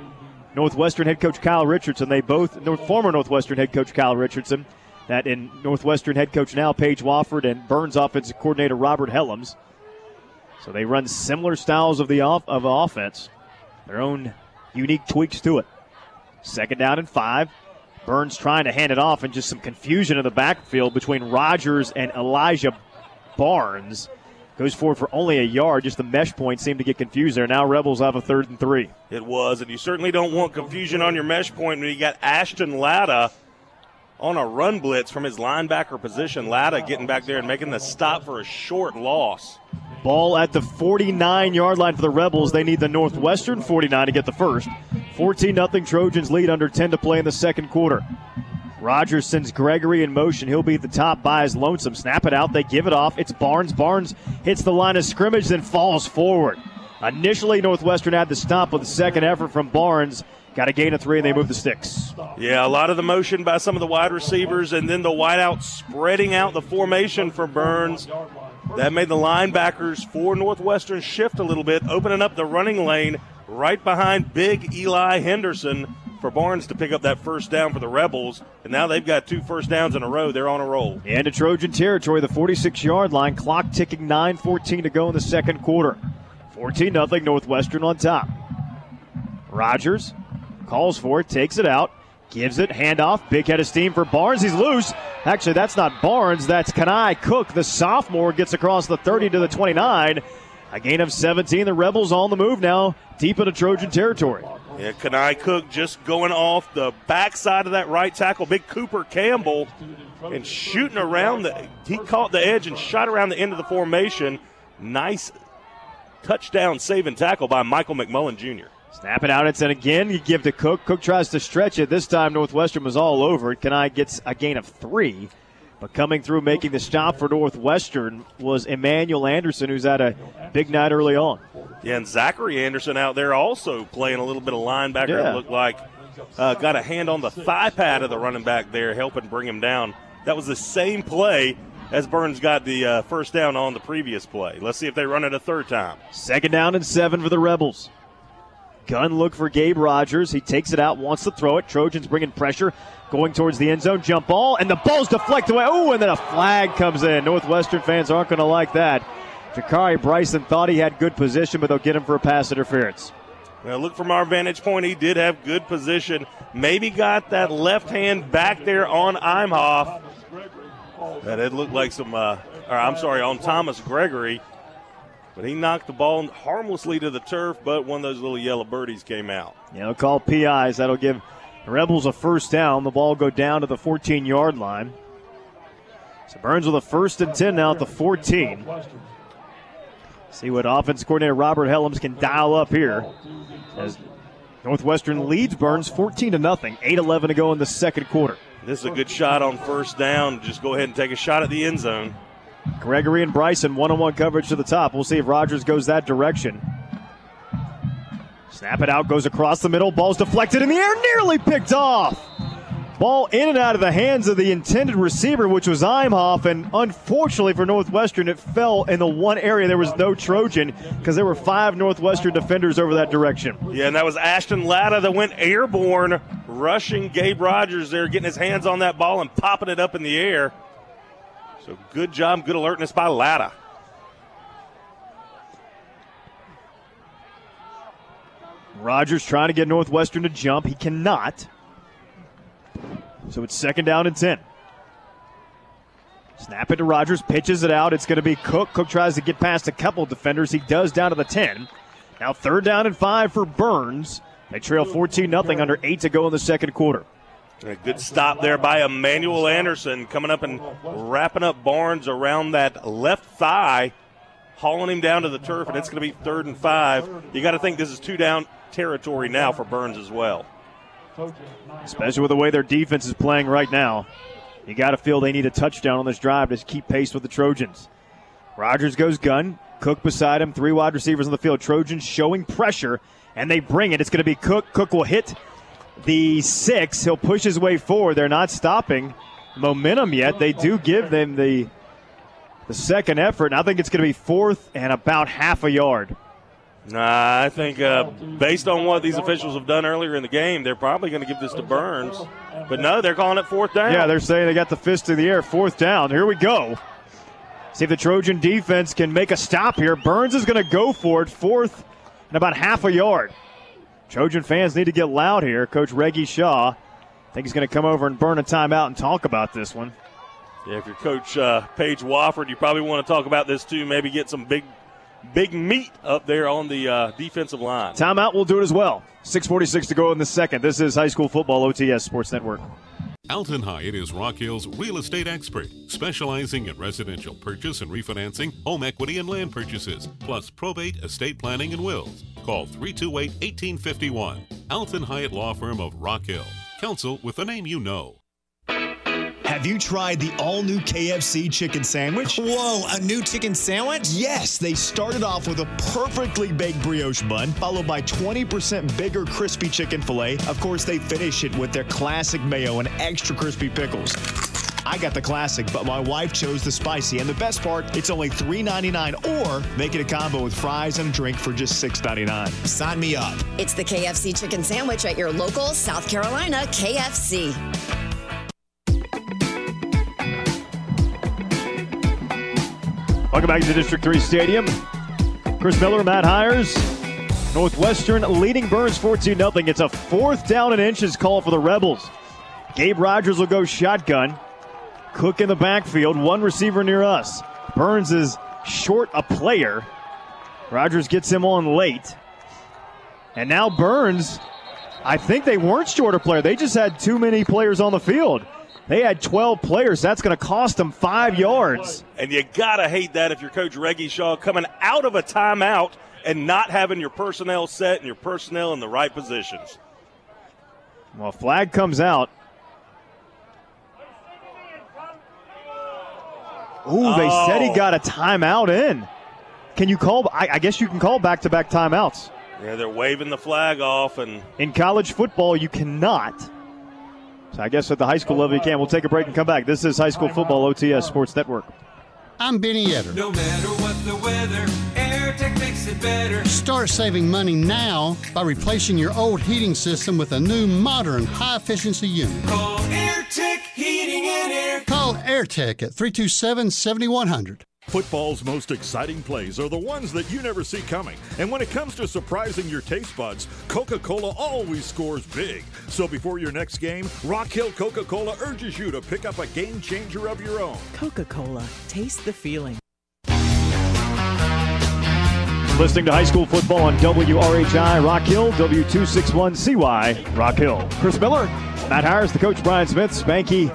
Northwestern head coach Kyle Richardson. They both, former Northwestern head coach Kyle Richardson, that in Northwestern head coach now Paige Wofford and Byrnes offensive coordinator Robert Helms. So they run similar styles of the off, of offense, their own unique tweaks to it. Second down and five. Byrnes trying to hand it off, and just some confusion in the backfield between Rogers and Elijah Barnes. Goes forward for only a yard. Just the mesh point seemed to get confused there. Now Rebels have a third and three. It was, and you certainly don't want confusion on your mesh point when you got Ashton Latta on a run blitz from his linebacker position. Latta getting back there and making the stop for a short loss. Ball at the 49 yard line for the Rebels. They need the Northwestern 49 to get the first. 14 0 Trojans lead under 10 to play in the second quarter. Rogers sends Gregory in motion. He'll be at the top by his lonesome. Snap it out. They give it off. It's Barnes. Barnes hits the line of scrimmage, then falls forward. Initially, Northwestern had the stop with the second effort from Barnes. Got a gain of three, and they move the sticks. Yeah, a lot of the motion by some of the wide receivers, and then the wideout spreading out the formation for Byrnes. That made the linebackers for Northwestern shift a little bit, opening up the running lane right behind big Eli Henderson for Barnes to pick up that first down for the Rebels. And now they've got two first downs in a row. They're on a roll. And to Trojan territory, the 46 yard line, clock ticking 9 14 to go in the second quarter. 14 0 Northwestern on top. Rogers calls for it, takes it out, gives it, handoff, big head of steam for Barnes. He's loose. Actually, that's not Barnes, that's Kanai Cook. The sophomore gets across the 30 to the 29. A gain of 17. The Rebels on the move now, deep into Trojan territory. Yeah, Kanai Cook just going off the backside of that right tackle, big Cooper Campbell, and shooting around the. He caught the edge and shot around the end of the formation. Nice touchdown saving tackle by Michael McMullen Jr. Snap it out. It's and again you give to Cook. Cook tries to stretch it. This time Northwestern was all over it. Kanai gets a gain of three. But coming through making the stop for Northwestern was Emmanuel Anderson, who's had a big night early on. Yeah, and Zachary Anderson out there also playing a little bit of linebacker. Yeah. It looked like uh, got a hand on the thigh pad of the running back there, helping bring him down. That was the same play as Byrnes got the uh, first down on the previous play. Let's see if they run it a third time. Second down and seven for the Rebels. Gun look for Gabe Rogers. He takes it out, wants to throw it. Trojans bringing pressure, going towards the end zone. Jump ball, and the ball's deflected away. Oh, and then a flag comes in. Northwestern fans aren't going to like that. Jakari Bryson thought he had good position, but they'll get him for a pass interference. Now, look from our vantage point, he did have good position. Maybe got that left hand back there on Imhoff. That it looked like some, uh, or I'm sorry, on Thomas Gregory. But he knocked the ball harmlessly to the turf, but one of those little yellow birdies came out. Yeah, they'll call PIs. That'll give the Rebels a first down. The ball go down to the 14 yard line. So Byrnes with a first and 10 now at the 14. See what offense coordinator Robert Helms can dial up here as Northwestern leads Byrnes 14 to nothing. 8-11 to go in the second quarter. This is a good shot on first down. Just go ahead and take a shot at the end zone. Gregory and Bryson one-on-one coverage to the top. We'll see if Rogers goes that direction. Snap it out, goes across the middle. Ball's deflected in the air, nearly picked off. Ball in and out of the hands of the intended receiver, which was Imhoff, and unfortunately for Northwestern, it fell in the one area there was no Trojan because there were five Northwestern defenders over that direction. Yeah, and that was Ashton Latta that went airborne, rushing Gabe Rogers there, getting his hands on that ball and popping it up in the air. So good job, good alertness by Latta. Rogers trying to get Northwestern to jump. He cannot. So it's second down and 10. Snap it to Rogers, pitches it out. It's going to be Cook. Cook tries to get past a couple defenders. He does down to the 10. Now third down and five for Byrnes. They trail 14 0 under eight to go in the second quarter. A good stop there by Emmanuel Anderson coming up and wrapping up Barnes around that left thigh, hauling him down to the turf, and it's going to be third and five. You got to think this is two down territory now for Byrnes as well. Especially with the way their defense is playing right now. You got to feel they need a touchdown on this drive to keep pace with the Trojans. Rogers goes gun. Cook beside him. Three wide receivers on the field. Trojans showing pressure, and they bring it. It's going to be Cook. Cook will hit the six. He'll push his way forward. They're not stopping momentum yet. They do give them the the second effort, and I think it's going to be fourth and about half a yard. Nah, I think uh, based on what these officials have done earlier in the game, they're probably going to give this to Byrnes. But no, they're calling it fourth down. Yeah, they're saying they got the fist in the air. Fourth down. Here we go. See if the Trojan defense can make a stop here. Byrnes is going to go for it. Fourth and about half a yard. Trojan fans need to get loud here. Coach Reggie Shaw I think he's going to come over and burn a timeout and talk about this one. Yeah, if you're Coach uh, Paige Wofford, you probably want to talk about this too. Maybe get some big, big meat up there on the uh, defensive line. Timeout will do it as well. 6.46 to go in the second. This is high school football OTS Sports Network. Alton Hyatt is Rock Hill's real estate expert, specializing in residential purchase and refinancing, home equity and land purchases, plus probate, estate planning, and wills. Call 328 1851. Alton Hyatt Law Firm of Rock Hill. Counsel with the name you know. Have you tried the all new KFC chicken sandwich? Whoa, a new chicken sandwich? Yes, they started off with a perfectly baked brioche bun, followed by 20% bigger crispy chicken filet. Of course, they finish it with their classic mayo and extra crispy pickles. I got the classic, but my wife chose the spicy. And the best part, it's only $3.99 or make it a combo with fries and a drink for just $6.99. Sign me up. It's the KFC chicken sandwich at your local South Carolina KFC. Welcome back to District 3 Stadium. Chris Miller, Matt Hiers. Northwestern leading Byrnes 14 0. It's a fourth down and inches call for the Rebels. Gabe Rogers will go shotgun. Cook in the backfield, one receiver near us. Byrnes is short a player. Rogers gets him on late. And now Byrnes, I think they weren't short a player. They just had too many players on the field. They had 12 players. That's going to cost them five yards. And you got to hate that if you're Coach Reggie Shaw coming out of a timeout and not having your personnel set and your personnel in the right positions. Well, flag comes out. Ooh, they Oh. said he oh. got a timeout in. Can you call? I, I guess you can call back to back timeouts. Yeah, they're waving the flag off, and In college football, you cannot. So I guess at the high school level, you can. We'll take a break and come back. This is High School Football OTS Sports Network. I'm Benny Etter. No matter what the weather, AirTech makes it better. Start saving money now by replacing your old heating system with a new modern high efficiency unit. Call AirTech Heating and Air. Call AirTech at 327 7100. Football's most exciting plays are the ones that you never see coming. And when it comes to surprising your taste buds, Coca Cola always scores big. So before your next game, Rock Hill Coca Cola urges you to pick up a game changer of your own. Coca Cola. Taste the feeling. Listening to high school football on WRHI Rock Hill, W261CY Rock Hill. Chris Miller, Matt Hiers, the coach Brian Smith, Spanky,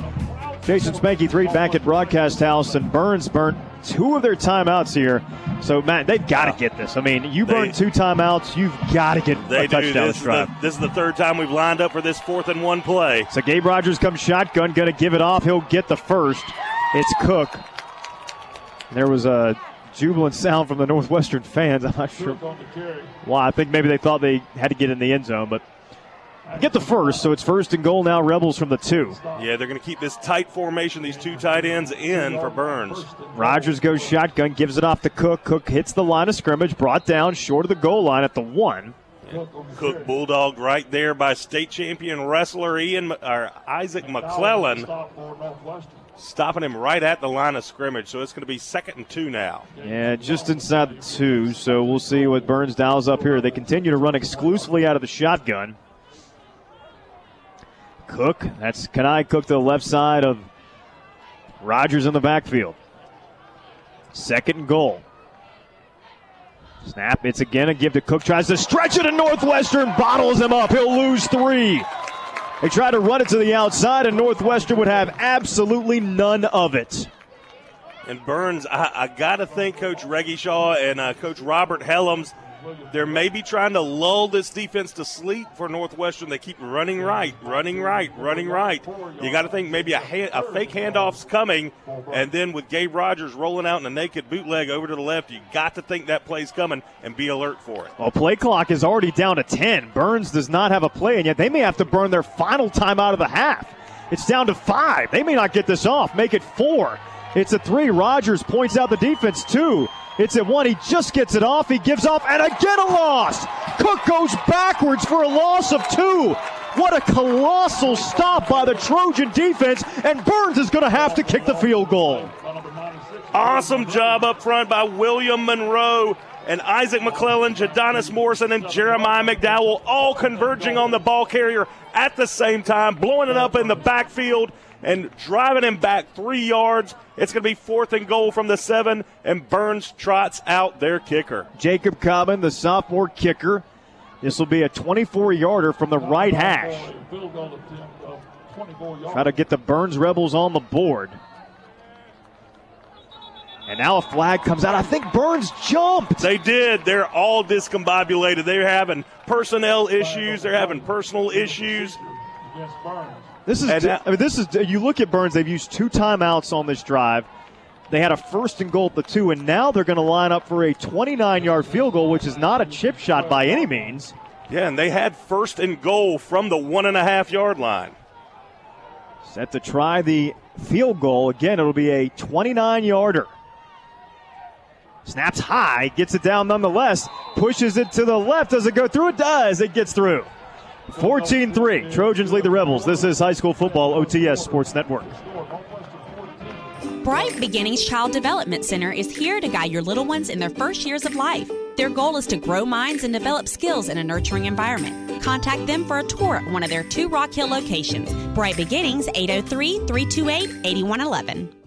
Jason Spanky three back at Broadcast House, and Byrnes burnt two of their timeouts here. So Matt, they've got to get this. I mean, you burn two timeouts, you've got to get they a do. touchdown This this is, the, this is the third time we've lined up for this fourth and one play. So Gabe Rogers comes shotgun, going to give it off. He'll get the first. It's Cook. There was a jubilant sound from the Northwestern fans. I'm not sure why. I think maybe they thought they had to get in the end zone, but get the first. So it's first and goal now. Rebels from the two. Yeah, they're going to keep this tight formation, these two tight ends in for Burns. Rogers goes shotgun, gives it off to Cook. Cook hits the line of scrimmage, brought down short of the goal line at the one. Cook Bulldog right there by state champion wrestler Ian or Isaac McClellan, stopping him right at the line of scrimmage. So it's going to be second and two now. Yeah, just inside the two. So we'll see what Burns dials up here. They continue to run exclusively out of the shotgun. Cook, that's Kanai Cook to the left side of Rogers in the backfield. Second and goal. Snap, it's again a give to Cook. Tries to stretch it, and Northwestern bottles him up. He'll lose three. They try to run it to the outside, and Northwestern would have absolutely none of it. And Byrnes, I, I got to think Coach Reggie Shaw and uh, Coach Robert Helms, they're maybe trying to lull this defense to sleep for Northwestern. They keep running right, running right, running right. You got to think maybe a, hand, a fake handoff's coming, and then with Gabe Rogers rolling out in a naked bootleg over to the left, you got to think that play's coming and be alert for it. Well, play clock is already down to 10. Byrnes does not have a play, and yet they may have to burn their final time out of the half. It's down to five. They may not get this off, make it four. It's a three. Rogers points out the defense, two. It's at one. He just gets it off. He gives off, and again a loss. Cook goes backwards for a loss of two. What a colossal stop by the Trojan defense, and Byrnes is going to have to kick the field goal. Awesome job up front by William Monroe. and Isaac McClellan, Jadonis Morrison, and Jeremiah McDowell all converging on the ball carrier at the same time, blowing it up in the backfield and driving him back three yards. It's going to be fourth and goal from the seven, and Byrnes trots out their kicker. Jacob Cobbin, the sophomore kicker. This will be a 24 yarder from the right hash. Try to get the Byrnes Rebels on the board. And now a flag comes out. I think Byrnes jumped. They did. They're all discombobulated. They're having personnel issues. They're having personal issues. This is. I mean, this is. You look at Byrnes. They've used two timeouts on this drive. They had a first and goal at the two, and now they're going to line up for a 29-yard field goal, which is not a chip shot by any means. Yeah, and they had first and goal from the one and a half yard line. Set to try the field goal again. It'll be a 29-yarder. Snaps high, gets it down nonetheless, pushes it to the left. Does it go through? It does. It gets through. 14 3. Trojans lead the Rebels. This is High School Football OTS Sports Network. Bright Beginnings Child Development Center is here to guide your little ones in their first years of life. Their goal is to grow minds and develop skills in a nurturing environment. Contact them for a tour at one of their two Rock Hill locations. Bright Beginnings, 803 328 8111.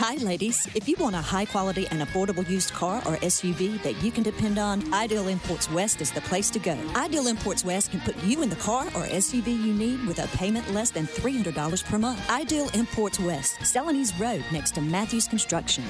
Hi, ladies. If you want a high quality and affordable used car or SUV that you can depend on, Ideal Imports West is the place to go. Ideal Imports West can put you in the car or SUV you need with a payment less than $300 per month. Ideal Imports West, Celanese Road next to Matthews Construction.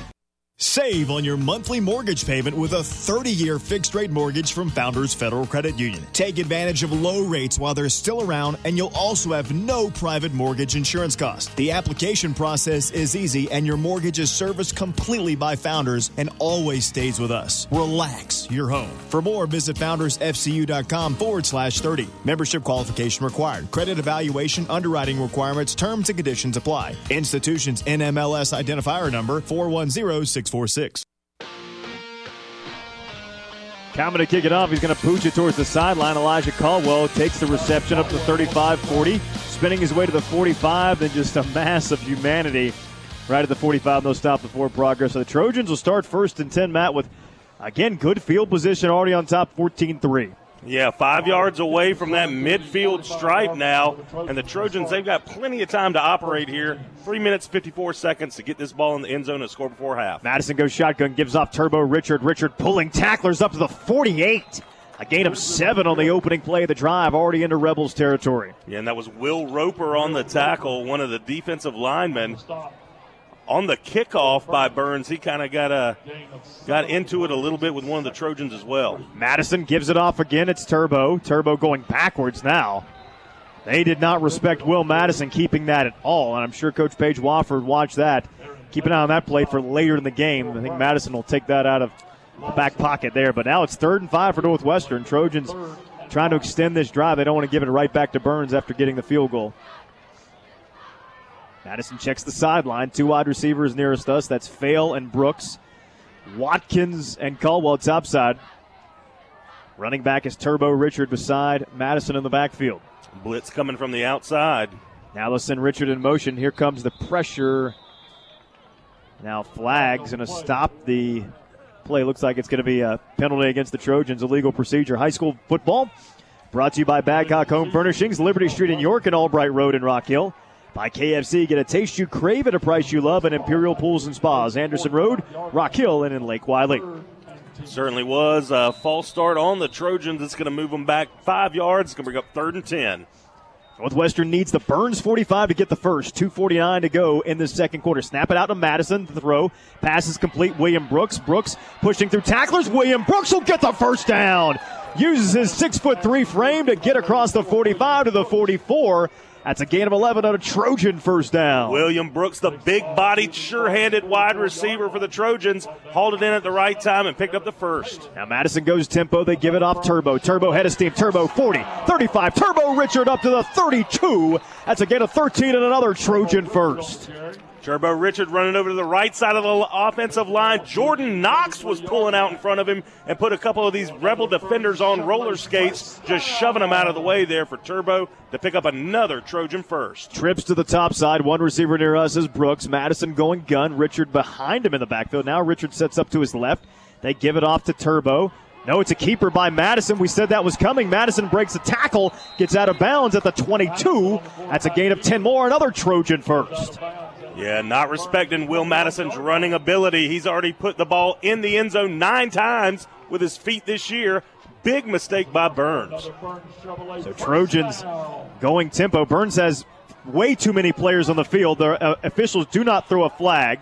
Save on your monthly mortgage payment with a 30 year fixed rate mortgage from Founders Federal Credit Union. Take advantage of low rates while they're still around, and you'll also have no private mortgage insurance cost. The application process is easy, and your mortgage is serviced completely by Founders and always stays with us. Relax your home. For more, visit foundersfcu.com forward slash 30. Membership qualification required. Credit evaluation, underwriting requirements, terms and conditions apply. Institutions NMLS identifier number 410646. Coming to kick it off. He's going to pooch it towards the sideline. Elijah Caldwell takes the reception up to 35 40, spinning his way to the 45, then just a mass of humanity right at the 45. No stop before progress. So the Trojans will start first and 10, Matt, with, again, good field position already on top 14 3. Yeah, five yards away from that midfield stripe now. And the Trojans, they've got plenty of time to operate here. Three minutes, 54 seconds to get this ball in the end zone and score before half. Madison goes shotgun, gives off Turbo Richard. Richard pulling tacklers up to the 48. A gain of seven on the opening play of the drive, already into Rebels territory. Yeah, and that was Will Roper on the tackle, one of the defensive linemen. On the kickoff by Byrnes, he kind of got a got into it a little bit with one of the Trojans as well. Madison gives it off again. It's Turbo. Turbo going backwards now. They did not respect Will Madison keeping that at all, and I'm sure Coach Paige Wofford watched that. Keep an eye on that play for later in the game. I think Madison will take that out of the back pocket there. But now it's third and five for Northwestern. Trojans trying to extend this drive. They don't want to give it right back to Byrnes after getting the field goal. Madison checks the sideline. Two wide receivers nearest us. That's Fail and Brooks. Watkins and Caldwell topside. Running back is Turbo Richard beside Madison in the backfield. Blitz coming from the outside. Send Richard in motion. Here comes the pressure. Now flags going to stop the play. Looks like it's going to be a penalty against the Trojans. Illegal procedure. High school football brought to you by Badcock Home Furnishings, Liberty Street in York and Albright Road in Rock Hill. By KFC, get a taste you crave at a price you love at Imperial Pools and Spas, Anderson Road, Rock Hill, and in Lake Wylie. Certainly was a false start on the Trojans. It's going to move them back five yards. It's going to bring up third and ten. Northwestern needs the Byrnes 45 to get the first. 2.49 to go in the second quarter. Snap it out to Madison. The throw. Pass is complete. William Brooks. Brooks pushing through tacklers. William Brooks will get the first down. Uses his six foot three frame to get across the 45 to the 44. That's a gain of 11 on a Trojan first down. William Brooks, the big bodied, sure handed wide receiver for the Trojans, hauled it in at the right time and picked up the first. Now Madison goes tempo. They give it off Turbo. Turbo head of steam. Turbo 40, 35. Turbo Richard up to the 32. That's a gain of 13 and another Trojan first. Turbo Richard running over to the right side of the offensive line. Jordan Knox was pulling out in front of him and put a couple of these Rebel defenders on roller skates, just shoving them out of the way there for Turbo to pick up another Trojan first. Trips to the top side. One receiver near us is Brooks. Madison going gun. Richard behind him in the backfield. Now Richard sets up to his left. They give it off to Turbo. No, it's a keeper by Madison. We said that was coming. Madison breaks a tackle, gets out of bounds at the 22. That's a gain of 10 more. Another Trojan first. Yeah, not respecting Will Madison's running ability. He's already put the ball in the end zone nine times with his feet this year. Big mistake by Byrnes. So Trojans going tempo. Byrnes has way too many players on the field. The uh, officials do not throw a flag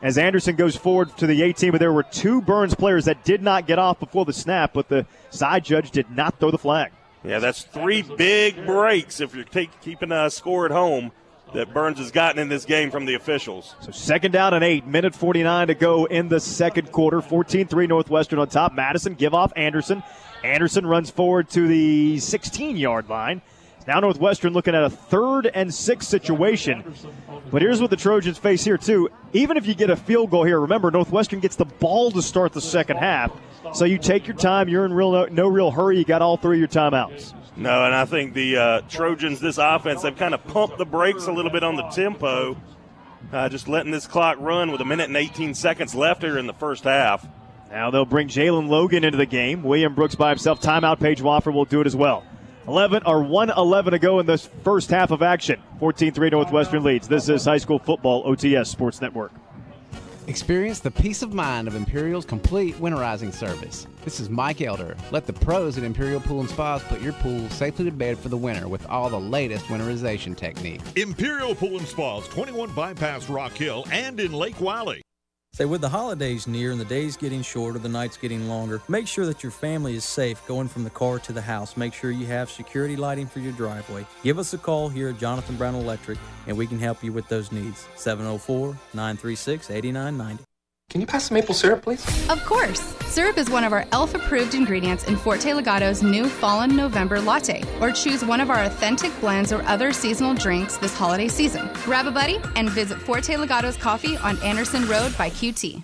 as Anderson goes forward to the 18. But there were two Byrnes players that did not get off before the snap, but the side judge did not throw the flag. Yeah, that's three big breaks if you're take, keeping a score at home that Byrnes has gotten in this game from the officials. So second down and eight, minute 49 to go in the second quarter. 14 3 Northwestern on top. Madison give off Anderson. Anderson runs forward to the 16 yard line. Now Northwestern looking at a third and six situation. But here's what the Trojans face here, too. Even if you get a field goal here, remember, Northwestern gets the ball to start the second half. So you take your time. You're in real no, no real hurry. You got all three of your timeouts. No, and I think the uh, Trojans, this offense, they've kind of pumped the brakes a little bit on the tempo, uh, just letting this clock run with a minute and 18 seconds left here in the first half. Now they'll bring Jalen Logan into the game. William Brooks by himself. Timeout. Paige Wofford will do it as well. 11 or 111 to go in this first half of action. 14-3 Northwestern leads. This is high school football OTS Sports Network. Experience the peace of mind of Imperial's complete winterizing service. This is Mike Elder. Let the pros at Imperial Pool and Spas put your pool safely to bed for the winter with all the latest winterization techniques. Imperial Pool and Spas, 21 Bypass Rock Hill and in Lake Wylie. Say, with the holidays near and the days getting shorter, the nights getting longer, make sure that your family is safe going from the car to the house. Make sure you have security lighting for your driveway. Give us a call here at Jonathan Brown Electric, and we can help you with those needs. 704 936 8990. Can you pass the maple syrup, please? Of course. Syrup is one of our ELF approved ingredients in Forte Legato's new Fallen November latte. Or choose one of our authentic blends or other seasonal drinks this holiday season. Grab a buddy and visit Forte Legato's Coffee on Anderson Road by QT.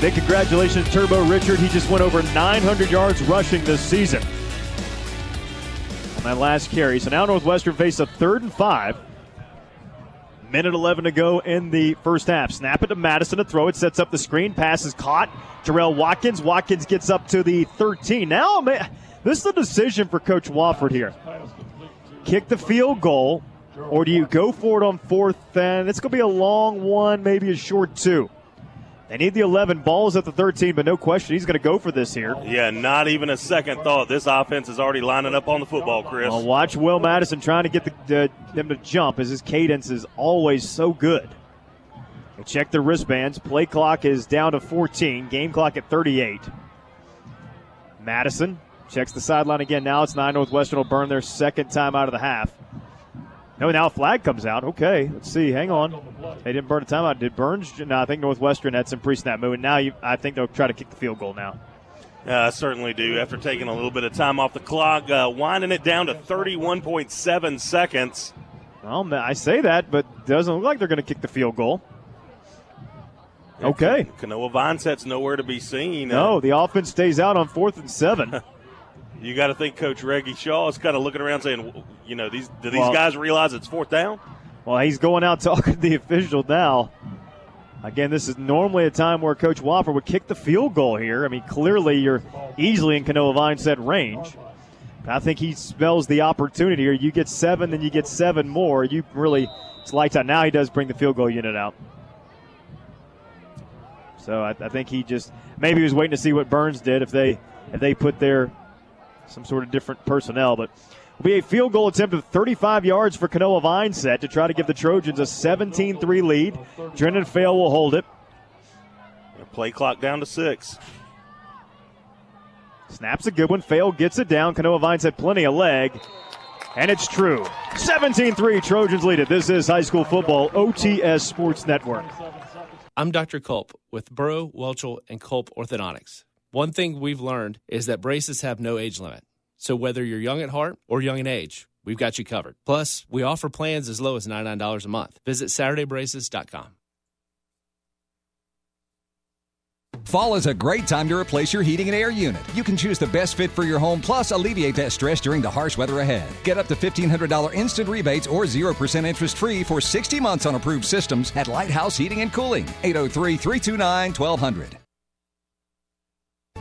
Big congratulations, Turbo Richard. He just went over 900 yards rushing this season on that last carry. So now Northwestern face a third and five. Minute 11 to go in the first half. Snap it to Madison to throw it. Sets up the screen. Pass is caught. Terrell Watkins. Watkins gets up to the 13. Now, man, this is a decision for Coach Wofford here. Kick the field goal, or do you go for it on fourth and it's going to be a long one, maybe a short two. They need the 11 balls at the 13, but no question he's going to go for this here. Yeah, not even a second thought. This offense is already lining up on the football, Chris. Well, watch Will Madison trying to get the, the, them to jump as his cadence is always so good. They check their wristbands. Play clock is down to 14. Game clock at 38. Madison checks the sideline again. Now it's 9 Northwestern will burn their second time out of the half. No, now a flag comes out. Okay, let's see. Hang on. They didn't burn a timeout. Did Byrnes? No, I think Northwestern had some pre-snap movement. Now you, I think they'll try to kick the field goal now. Yeah, I certainly do. After taking a little bit of time off the clock, uh, winding it down to 31.7 seconds. Well, I say that, but doesn't look like they're going to kick the field goal. Okay. Kanoa Vineset's nowhere to be seen. No, the offense stays out on fourth and seven. you got to think Coach Reggie Shaw is kind of looking around saying, you know, these do these Well- guys realize it's fourth down? Well, he's going out talking to the official now. Again, this is normally a time where Coach Wofford would kick the field goal here. I mean, clearly you're easily in Kanoa Vineset range. I think he spells the opportunity here. You get seven, then you get seven more. You really, it's lights out. Now he does bring the field goal unit out. So I, I think he just maybe he was waiting to see what Byrnes did if they if they put their some sort of different personnel. But will be a field goal attempt of 35 yards for Kanoa Vineset to try to give the Trojans a 17-3 lead. Drennan Fail will hold it. Play clock down to six. Snaps a good one. Fail gets it down. Kanoa Vines had plenty of leg. And it's true. 17 3 Trojans lead it. This is high school football, OTS Sports Network. I'm Dr. Culp with Burrow, Welchel, and Culp Orthodontics. One thing we've learned is that braces have no age limit. So whether you're young at heart or young in age, we've got you covered. Plus, we offer plans as low as $99 a month. Visit SaturdayBraces.com. Fall is a great time to replace your heating and air unit. You can choose the best fit for your home, plus alleviate that stress during the harsh weather ahead. Get up to $1,500 instant rebates or 0% interest free for 60 months on approved systems at Lighthouse Heating and Cooling. 803 329 1200.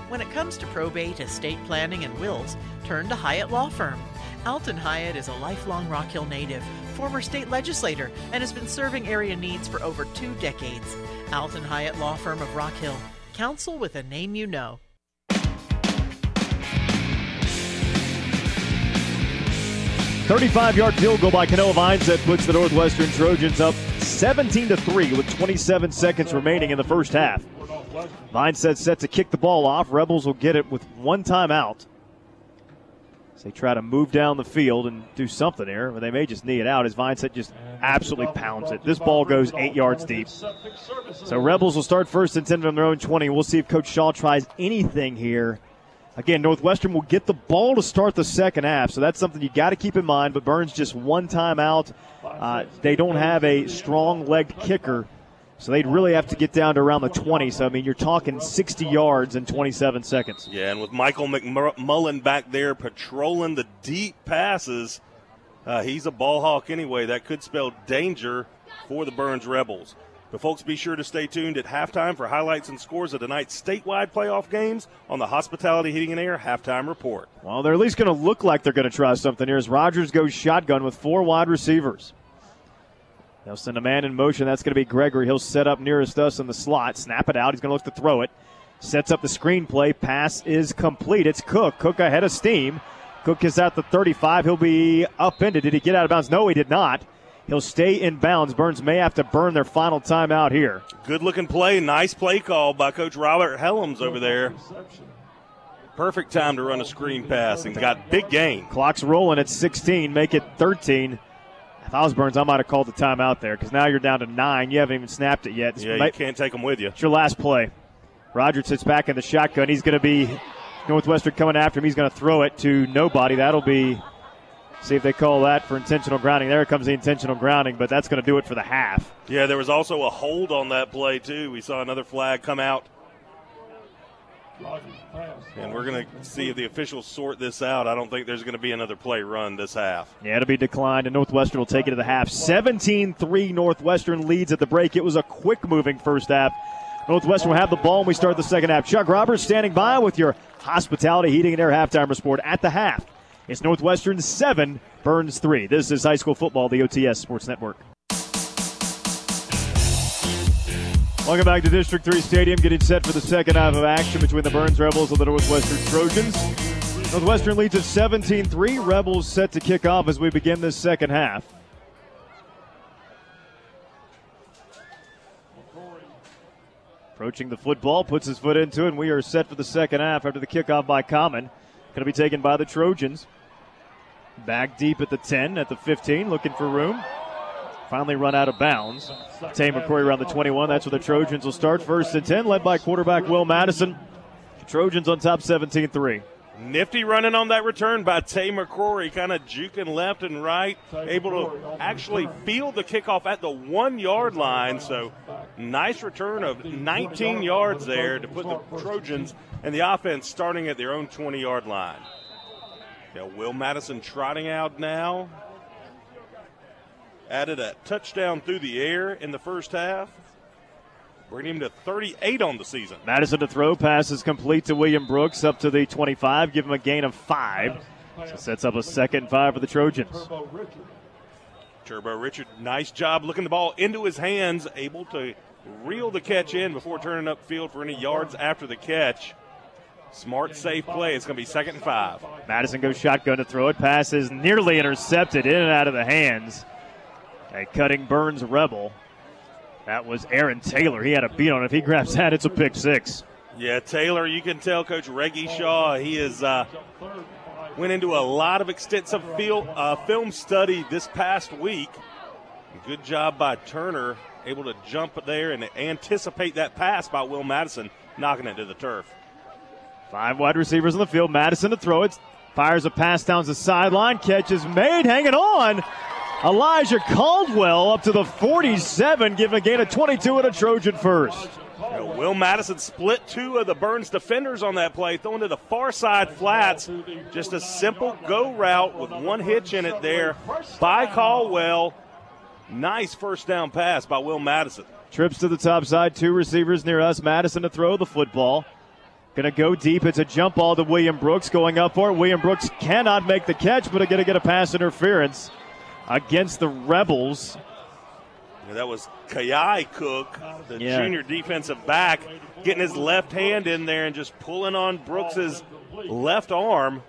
When it comes to probate, estate planning, and wills, turn to Hyatt Law Firm. Alton Hyatt is a lifelong Rock Hill native, former state legislator, and has been serving area needs for over two decades. Alton Hyatt Law Firm of Rock Hill. Counsel with a name you know. 35-yard field goal by Kanoa Vines that puts the Northwestern Trojans up 17 to 3 with 27 seconds remaining in the first half. Vineset set to kick the ball off. Rebels will get it with one timeout. As they try to move down the field and do something here, or they may just knee it out as Vineset just absolutely pounds it. This ball goes eight yards deep. So Rebels will start first and 10 from their own 20. We'll see if Coach Shaw tries anything here. Again, Northwestern will get the ball to start the second half, so that's something you got to keep in mind. But Byrnes just one time out. Uh, they don't have a strong legged kicker, so they'd really have to get down to around the 20. So, I mean, you're talking 60 yards in 27 seconds. Yeah, and with Michael McMullen back there patrolling the deep passes, uh, he's a ball hawk anyway. That could spell danger for the Byrnes Rebels. But folks, be sure to stay tuned at halftime for highlights and scores of tonight's statewide playoff games on the Hospitality Heating and Air halftime report. Well, they're at least going to look like they're going to try something here as Rogers goes shotgun with four wide receivers. They'll send a man in motion. That's going to be Gregory. He'll set up nearest us in the slot, snap it out. He's going to look to throw it. Sets up the screenplay. Pass is complete. It's Cook. Cook ahead of steam. Cook is at the 35. He'll be upended. Did he get out of bounds? No, he did not. He'll stay in bounds. Byrnes may have to burn their final timeout here. Good looking play. Nice play call by Coach Robert Helms over there. Perfect time to run a screen pass and got big gain. Clock's rolling at 16. Make it 13. If I was Byrnes, I might have called the timeout there because now you're down to nine. You haven't even snapped it yet. Yeah, you can't take them with you. It's your last play. Roger sits back in the shotgun. He's going to be Northwestern coming after him. He's going to throw it to nobody. That'll be. See if they call that for intentional grounding. There comes the intentional grounding, but that's going to do it for the half. Yeah, there was also a hold on that play, too. We saw another flag come out. And we're going to see if the officials sort this out. I don't think there's going to be another play run this half. Yeah, it'll be declined, and Northwestern will take it to the half. 17 3 Northwestern leads at the break. It was a quick moving first half. Northwestern will have the ball, and we start the second half. Chuck Roberts standing by with your hospitality heating and air halftime report at the half. It's Northwestern 7, Byrnes 3. This is high school football, the OTS Sports Network. Welcome back to District 3 Stadium, getting set for the second half of action between the Byrnes Rebels and the Northwestern Trojans. Northwestern leads at 17 3. Rebels set to kick off as we begin this second half. Approaching the football, puts his foot into it, and we are set for the second half after the kickoff by Common. Going to be taken by the Trojans. Back deep at the 10, at the 15, looking for room. Finally run out of bounds. Tay McCrory around the 21. That's where the Trojans will start first and 10, led by quarterback Will Madison. Trojans on top 17 3. Nifty running on that return by Tay McCrory, kind of juking left and right, able to actually field the kickoff at the one yard line. So, nice return of 19 yards there to put the Trojans and the offense starting at their own 20 yard line. Yeah, Will Madison trotting out now. Added a touchdown through the air in the first half, bringing him to 38 on the season. Madison to throw. Pass is complete to William Brooks up to the 25. Give him a gain of five. So sets up a second five for the Trojans. Turbo Richard, nice job looking the ball into his hands, able to reel the catch in before turning upfield for any yards after the catch. Smart, safe play. It's going to be second and five. Madison goes shotgun to throw it. Pass is nearly intercepted in and out of the hands. A cutting Byrnes Rebel. That was Aaron Taylor. He had a beat on it. If he grabs that, it's a pick six. Yeah, Taylor, you can tell Coach Reggie Shaw, he is uh, went into a lot of extensive field, uh, film study this past week. Good job by Turner, able to jump there and anticipate that pass by Will Madison, knocking it to the turf. Five wide receivers on the field. Madison to throw it. Fires a pass down the sideline. Catch is made. Hanging on. Elijah Caldwell up to the 47, giving a gain of 22 and a Trojan first. Know, Will Madison split two of the Byrnes defenders on that play, throwing to the far side flats. Just a simple go route with one hitch in it there by Caldwell. Nice first down pass by Will Madison. Trips to the top side, two receivers near us. Madison to throw the football. Going to go deep. It's a jump ball to William Brooks going up for it. William Brooks cannot make the catch, but are going to get a pass interference against the Rebels. Yeah, that was Kai Cook, the Yeah. junior defensive back, getting his left hand in there and just pulling on Brooks's left arm.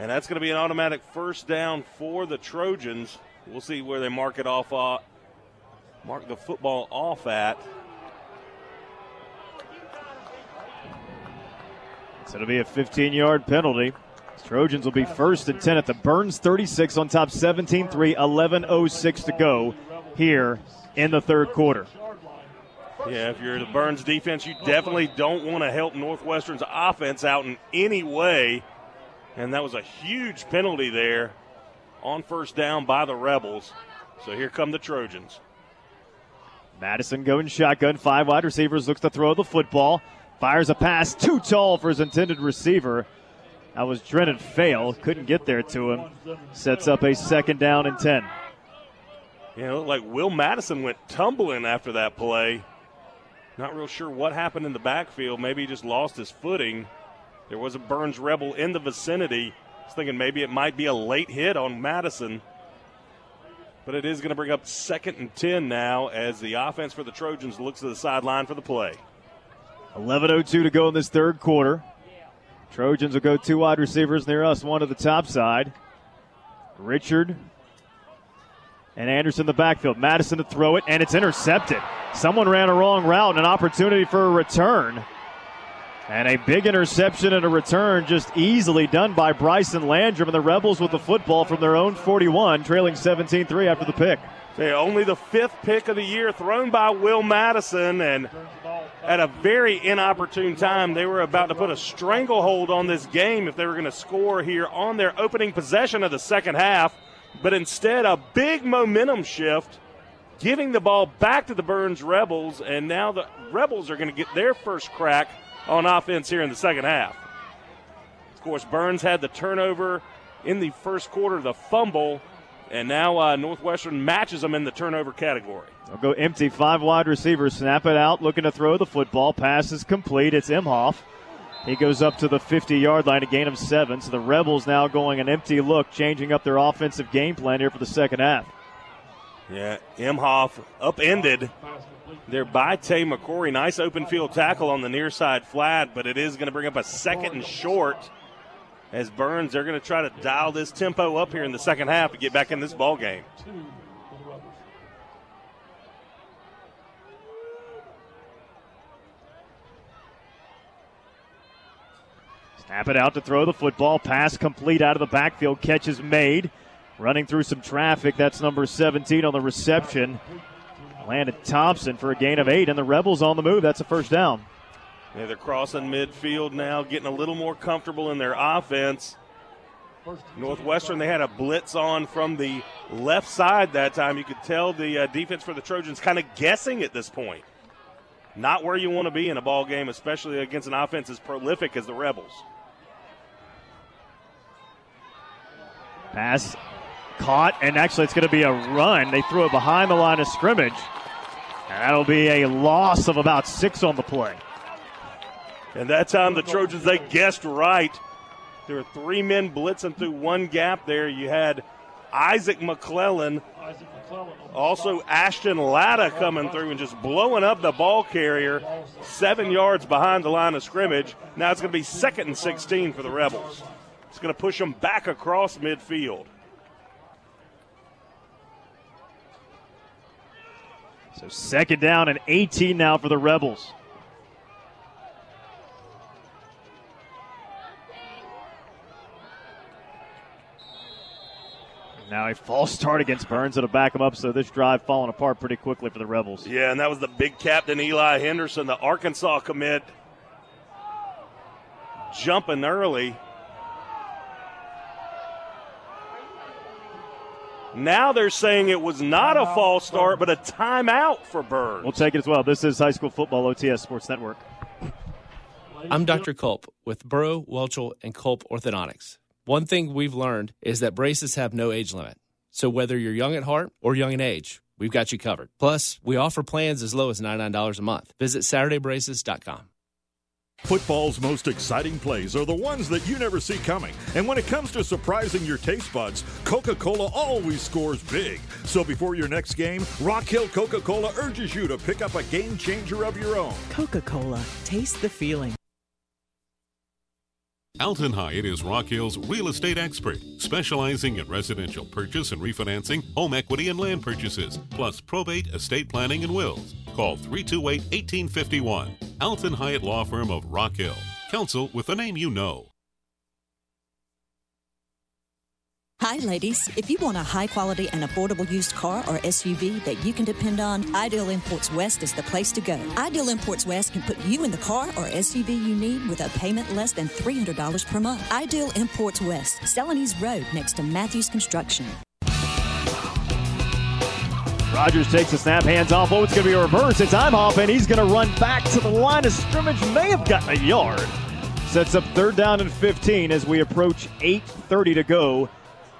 And that's going to be an automatic first down for the Trojans. We'll see where they mark it off. Uh, mark the football off at. So it'll be a 15 yard penalty. Trojans will be first and 10 at the Byrnes 36 on top 17 3, 11.06 to go here in the third quarter. Yeah, if you're the Byrnes defense, you definitely don't want to help Northwestern's offense out in any way. And that was a huge penalty there on first down by the Rebels. So here come the Trojans. Madison going shotgun, five wide receivers, looks to throw the football, fires a pass too tall for his intended receiver. That was Drennan Fail, couldn't get there to him. Sets up a second down and 10. You know, like Will Madison went tumbling after that play. Not real sure what happened in the backfield. Maybe he just lost his footing. There was a Byrnes Rebel in the vicinity. I was thinking maybe it might be a late hit on Madison. But it is going to bring up second and 10 now as the offense for the Trojans looks to the sideline for the play. 11.02 to go in this third quarter. Trojans will go two wide receivers near us, one to the top side. Richard and Anderson in the backfield. Madison to throw it, and it's intercepted. Someone ran a wrong route and an opportunity for a return. And a big interception and a return just easily done by Bryson Landrum and the Rebels with the football from their own 41, trailing 17 3 after the pick. Only the fifth pick of the year thrown by Will Madison, and at a very inopportune time, they were about to put a stranglehold on this game if they were going to score here on their opening possession of the second half. But instead, a big momentum shift, giving the ball back to the Byrnes Rebels, and now the Rebels are going to get their first crack on offense here in the second half. Of course, Byrnes had the turnover in the first quarter, the fumble, and now uh, Northwestern matches them in the turnover category. They'll go empty. Five wide receivers. Snap it out. Looking to throw the football. Pass is complete. It's Imhoff. He goes up to the 50 yard line, a gain of seven. So the Rebels now going an empty look, changing up their offensive game plan here for the second half. Yeah, Imhoff upended there by Tay McCory. Nice open field tackle on the near side flat, but it is going to bring up a second and short as Byrnes, they're going to try to dial this tempo up here in the second half to get back in this ball game. Snap it out to throw the football. Pass complete out of the backfield. Catch is made. Running through some traffic. That's number 17 on the reception. Landon Thompson for a gain of eight, and the Rebels on the move. That's a first down. Yeah, they're crossing midfield now, getting a little more comfortable in their offense. Northwestern, they had a blitz on from the left side that time. You could tell the uh, defense for the Trojans kind of guessing at this point. Not where you want to be in a ball game, especially against an offense as prolific as the Rebels. Pass caught, and actually it's going to be a run. They threw it behind the line of scrimmage. And that'll be a loss of about six on the play. And that time the Trojans, they guessed right. There were three men blitzing through one gap there. You had Isaac McClellan, also Ashton Latta coming through and just blowing up the ball carrier seven yards behind the line of scrimmage. Now it's going to be second and 16 for the Rebels. It's going to push them back across midfield. So second down and 18 now for the Rebels. Now a false start against Byrnes that'll back him up, so this drive falling apart pretty quickly for the Rebels. Yeah, and that was the big captain Eli Henderson, the Arkansas commit, jumping early. Now they're saying it was not a false start, but a timeout for Byrnes. We'll take it as well. This is High School Football OTS Sports Network. I'm Dr. Culp with Burrow, Welchel, and Culp Orthodontics. One thing we've learned is that braces have no age limit. So whether you're young at heart or young in age, we've got you covered. Plus, we offer plans as low as $99 a month. Visit SaturdayBraces.com. Football's most exciting plays are the ones that you never see coming. And when it comes to surprising your taste buds, Coca Cola always scores big. So before your next game, Rock Hill Coca Cola urges you to pick up a game changer of your own. Coca Cola. Taste the feeling. Alton Hyatt is Rock Hill's real estate expert, specializing in residential purchase and refinancing, home equity and land purchases, plus probate, estate planning, and wills. Call 328 1851. Alton Hyatt Law Firm of Rock Hill. Counsel with a name you know. Hi, ladies. If you want a high quality and affordable used car or SUV that you can depend on, Ideal Imports West is the place to go. Ideal Imports West can put you in the car or SUV you need with a payment less than $300 per month. Ideal Imports West, Celanese Road next to Matthews Construction. Rogers takes a snap, hands off. Oh, it's going to be a reverse. It's Imhoff, and he's going to run back to the line of scrimmage. May have gotten a yard. Sets up third down and 15 as we approach 8.30 to go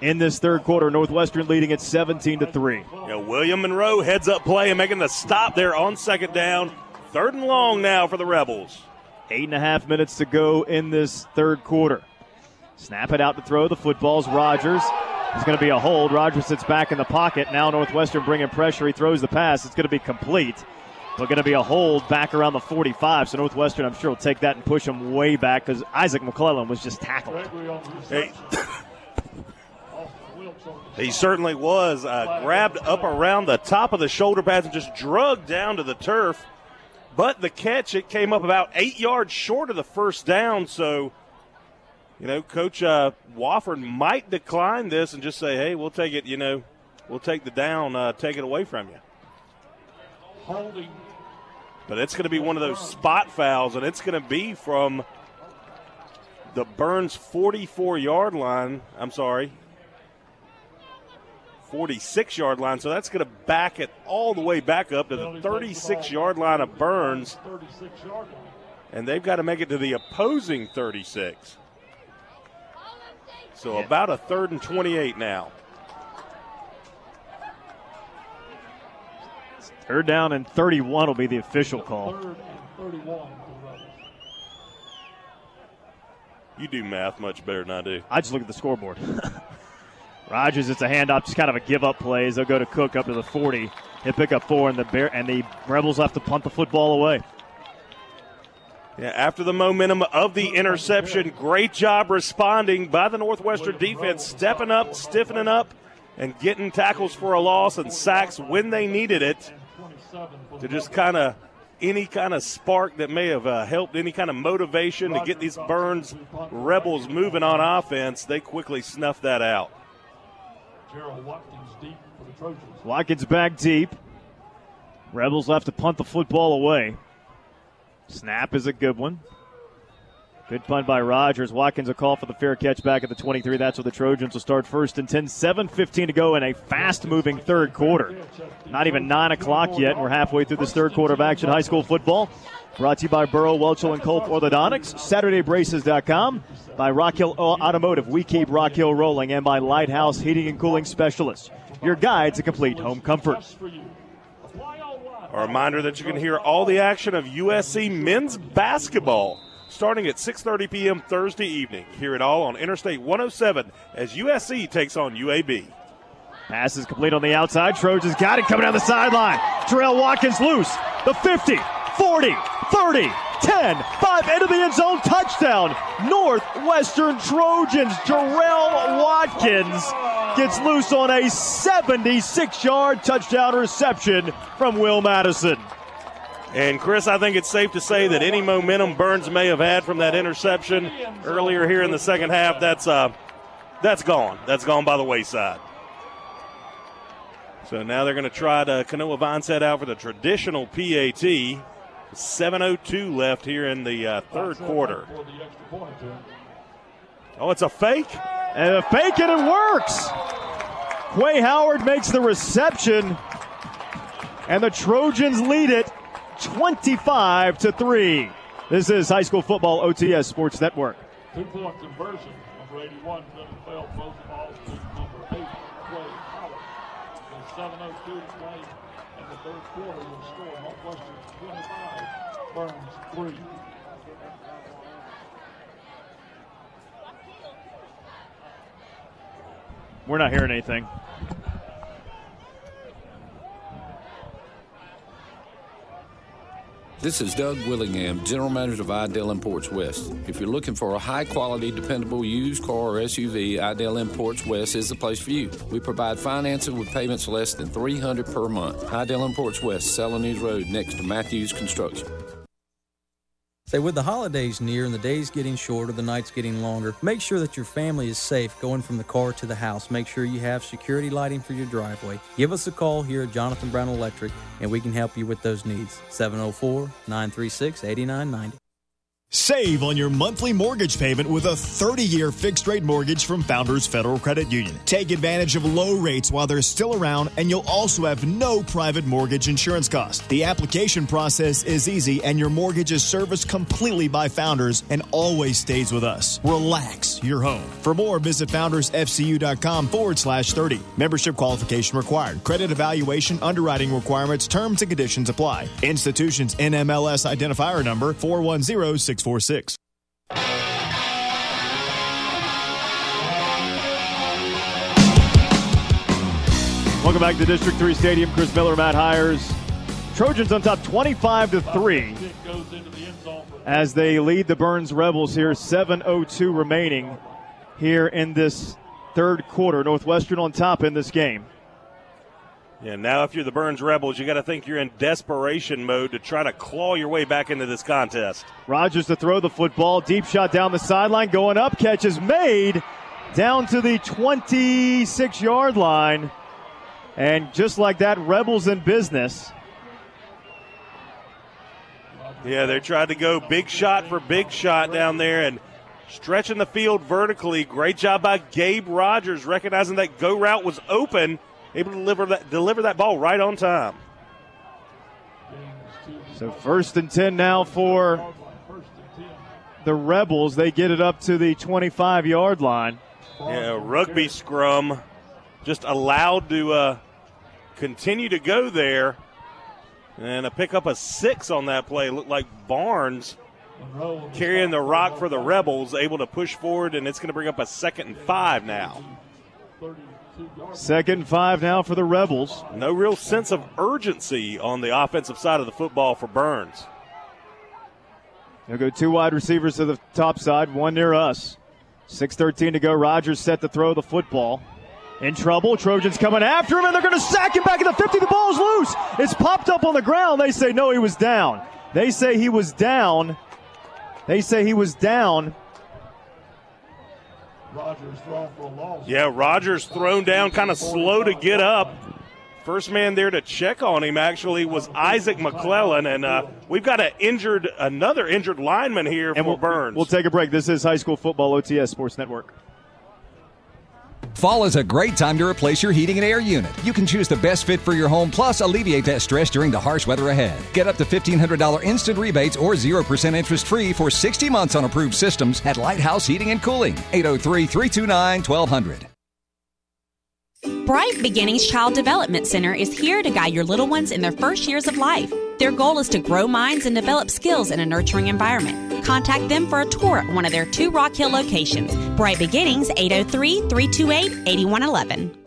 in this third quarter. Northwestern leading at 17 to 3. Yeah, William Monroe heads up play and making the stop there on second down. Third and long now for the Rebels. Eight and a half minutes to go in this third quarter. Snap it out to throw. The football's Rogers. It's going to be a hold. Rogers sits back in the pocket. Now Northwestern bringing pressure. He throws the pass. It's going to be complete. But going to be a hold back around the 45. So Northwestern, I'm sure, will take that and push him way back because Isaac McClellan was just tackled. Hey. He certainly was. Uh, grabbed up around the top of the shoulder pads and just drugged down to the turf. But the catch, it came up about eight yards short of the first down. So, you know, Coach uh, Wofford might decline this and just say, hey, we'll take it, you know, we'll take the down, uh, take it away from you. Holding. But it's going to be one of those spot fouls, and it's going to be from the Byrnes 44 yard line. I'm sorry, 46 yard line. So that's going to back it all the way back up to the 36 yard line of Byrnes. And they've got to make it to the opposing 36. So about a third and 28 now. Third down and 31 will be the official call. Third and 31. You do math much better than I do. I just look at the scoreboard. Rogers, it's a handoff, just kind of a give up play. They'll go to Cook up to the 40. He'll pick up four, and the Bear and the Rebels have to punt the football away. Yeah, after the momentum of the interception, great job responding by the Northwestern defense, stepping up, stiffening up, and getting tackles for a loss and sacks when they needed it to just kind of any kind of spark that may have uh, helped, any kind of motivation to get these Byrnes Rebels moving on offense. They quickly snuffed that out. Gerald Watkins deep for the Trojans. Watkins back deep. Rebels left to punt the football away. Snap is a good one. Good punt by Rogers. Watkins a call for the fair catch back at the 23. That's where the Trojans will start first and 10. 7.15 to go in a fast moving third quarter. Not even 9 o'clock yet. We're halfway through this third quarter of action high school football. Brought to you by Burrow, Welchel, and Culp Orthodontics, SaturdayBraces.com, by Rock Hill Automotive, we keep Rock Hill rolling, and by Lighthouse Heating and Cooling Specialists, your guide to complete home comfort. A reminder that you can hear all the action of USC men's basketball starting at 6:30 p.m. Thursday evening. Hear it all on Interstate 107 as USC takes on UAB. Pass is complete on the outside. Trojans got it coming down the sideline. Terrell Watkins loose. The 50, 40, 30, 10, 5 into the end zone. Touchdown. Northwestern Trojans. Jarrell Watkins gets loose on a 76 yard touchdown reception from Will Madison. And Chris, I think it's safe to say that any momentum Byrnes may have had from that interception earlier here in the second half, that's uh, that's gone. That's gone by the wayside. So now they're going to try to Kanoa Vineset out for the traditional PAT. 7.02 left here in the uh, third quarter. Oh, it's a fake? And a fake, and it works. Quay Howard makes the reception, and the Trojans lead it 25 to 3. This is High School Football OTS Sports Network. Two point conversion. Number 81, Philip Bell, throws the to number 8, Quay Howard. 7.02 to play in the third quarter. Will score Northwestern 25, Byrnes 3. We're not hearing anything. This is Doug Willingham, General Manager of Ideal Imports West. If you're looking for a high quality, dependable used car or SUV, Ideal Imports West is the place for you. We provide financing with payments less than 300 per month. Ideal Imports West, Celanese Road, next to Matthews Construction. Say, with the holidays near and the days getting shorter, the nights getting longer, make sure that your family is safe going from the car to the house. Make sure you have security lighting for your driveway. Give us a call here at Jonathan Brown Electric, and we can help you with those needs. 704 936 8990. Save on your monthly mortgage payment with a 30 year fixed rate mortgage from Founders Federal Credit Union. Take advantage of low rates while they're still around, and you'll also have no private mortgage insurance cost. The application process is easy, and your mortgage is serviced completely by Founders and always stays with us. Relax your home. For more, visit foundersfcu.com forward slash 30. Membership qualification required. Credit evaluation, underwriting requirements, terms and conditions apply. Institutions NMLS identifier number 4106. 646. Welcome back to District 3 Stadium. Chris Miller, Matt Hiers. Trojans on top 25 to 3 as they lead the Byrnes Rebels here. 7.02 remaining here in this third quarter. Northwestern on top in this game. Yeah, now if you're the Byrnes Rebels, you got to think you're in desperation mode to try to claw your way back into this contest. Rogers to throw the football. Deep shot down the sideline. Going up. Catch is made down to the 26 yard line. And just like that, Rebels in business. Yeah, they tried to go big shot for big shot down there and stretching the field vertically. Great job by Gabe Rogers, recognizing that go route was open able to deliver that deliver that ball right on time. So first and ten now for the Rebels. They get it up to the 25 yard line. Yeah, rugby scrum just allowed to uh, continue to go there. And a pick up a six on that play. Looked like Barnes carrying the rock for the Rebels, able to push forward, and it's going to bring up a second and five now. Second five now for the Rebels. No real sense of urgency on the offensive side of the football for Byrnes. They'll go two wide receivers to the top side, one near us. 6.13 to go. Rogers set to throw the football. In trouble. Trojans coming after him, and they're going to sack him back at the 50. The ball's loose. It's popped up on the ground. They say, no, he was down. They say he was down. They say he was down. Rogers thrown for a loss. Yeah, Rogers thrown down, kind of slow to get up. First man there to check on him actually was Isaac McClellan, and uh, we've got an injured, another injured lineman here and for we'll, Byrnes. We'll take a break. This is High School Football OTS Sports Network. Fall is a great time to replace your heating and air unit. You can choose the best fit for your home, plus alleviate that stress during the harsh weather ahead. Get up to $1,500 instant rebates or 0% interest free for 60 months on approved systems at Lighthouse Heating and Cooling. 803 329 1200. Bright Beginnings Child Development Center is here to guide your little ones in their first years of life. Their goal is to grow minds and develop skills in a nurturing environment. Contact them for a tour at one of their two Rock Hill locations. Bright Beginnings, 803 328 8111.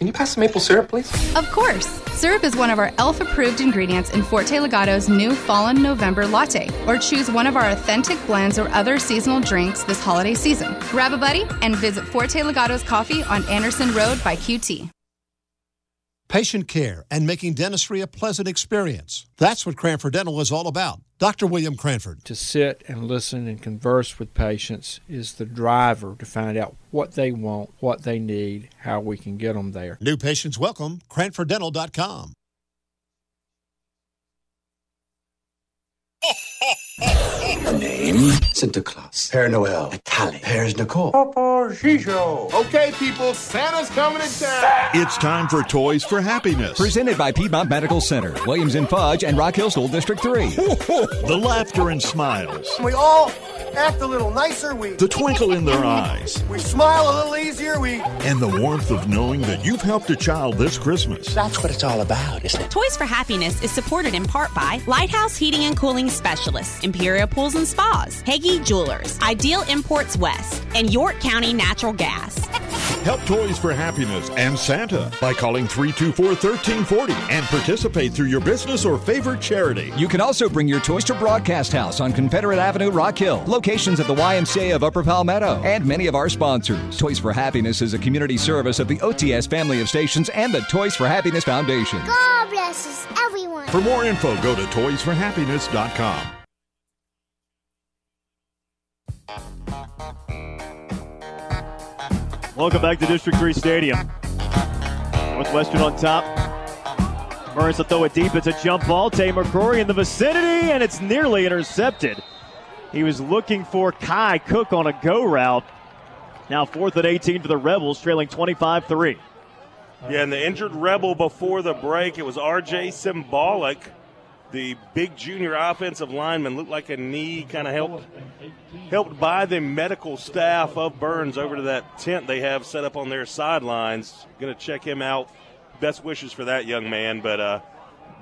Can you pass the maple syrup, please? Of course. Syrup is one of our ELF approved ingredients in Forte Legato's new Fallen November latte, or choose one of our authentic blends or other seasonal drinks this holiday season. Grab a buddy and visit Forte Legato's Coffee on Anderson Road by QT. Patient care and making dentistry a pleasant experience. That's what Cranford Dental is all about. Dr. William Cranford. To sit and listen and converse with patients is the driver to find out what they want, what they need, how we can get them there. New patients welcome, cranforddental.com. Name? Sinterklaas. Père Noël. Italian. Père Nicole. Hershey Show. Okay, people, Santa's coming to town. It's time for Toys for Happiness. Presented by Piedmont Medical Center, Williams and Fudge, and Rock Hill School District 3. the laughter and smiles. We all act a little nicer. We the twinkle in their eyes. We smile a little easier. We and the warmth of knowing that you've helped a child this Christmas. That's what it's all about, isn't it? Toys for Happiness is supported in part by Lighthouse Heating and Cooling Specialists, Imperial Pools and Spas, Hagee Jewelers, Ideal Imports West, and York County Natural Gas. Help Toys for Happiness and Santa by calling 324 1340 and participate through your business or favorite charity. You can also bring your toys to Broadcast House on Confederate Avenue, Rock Hill, locations at the YMCA of Upper Palmetto, and many of our sponsors. Toys for Happiness is a community service of the OTS family of stations and the Toys for Happiness Foundation. God bless us, everyone. For more info, go to toysforhappiness.com. Welcome back to District 3 Stadium. Northwestern on top. Byrnes will throw it deep. It's a jump ball. Tay McCrory in the vicinity, and it's nearly intercepted. He was looking for Kai Cook on a go route. Now fourth and 18 for the Rebels, trailing 25 3. Yeah, and the injured Rebel before the break, it was RJ Symbolic the big junior offensive lineman looked like a knee kind of helped helped by the medical staff of Byrnes over to that tent they have set up on their sidelines. Going to check him out. Best wishes for that young man, but uh,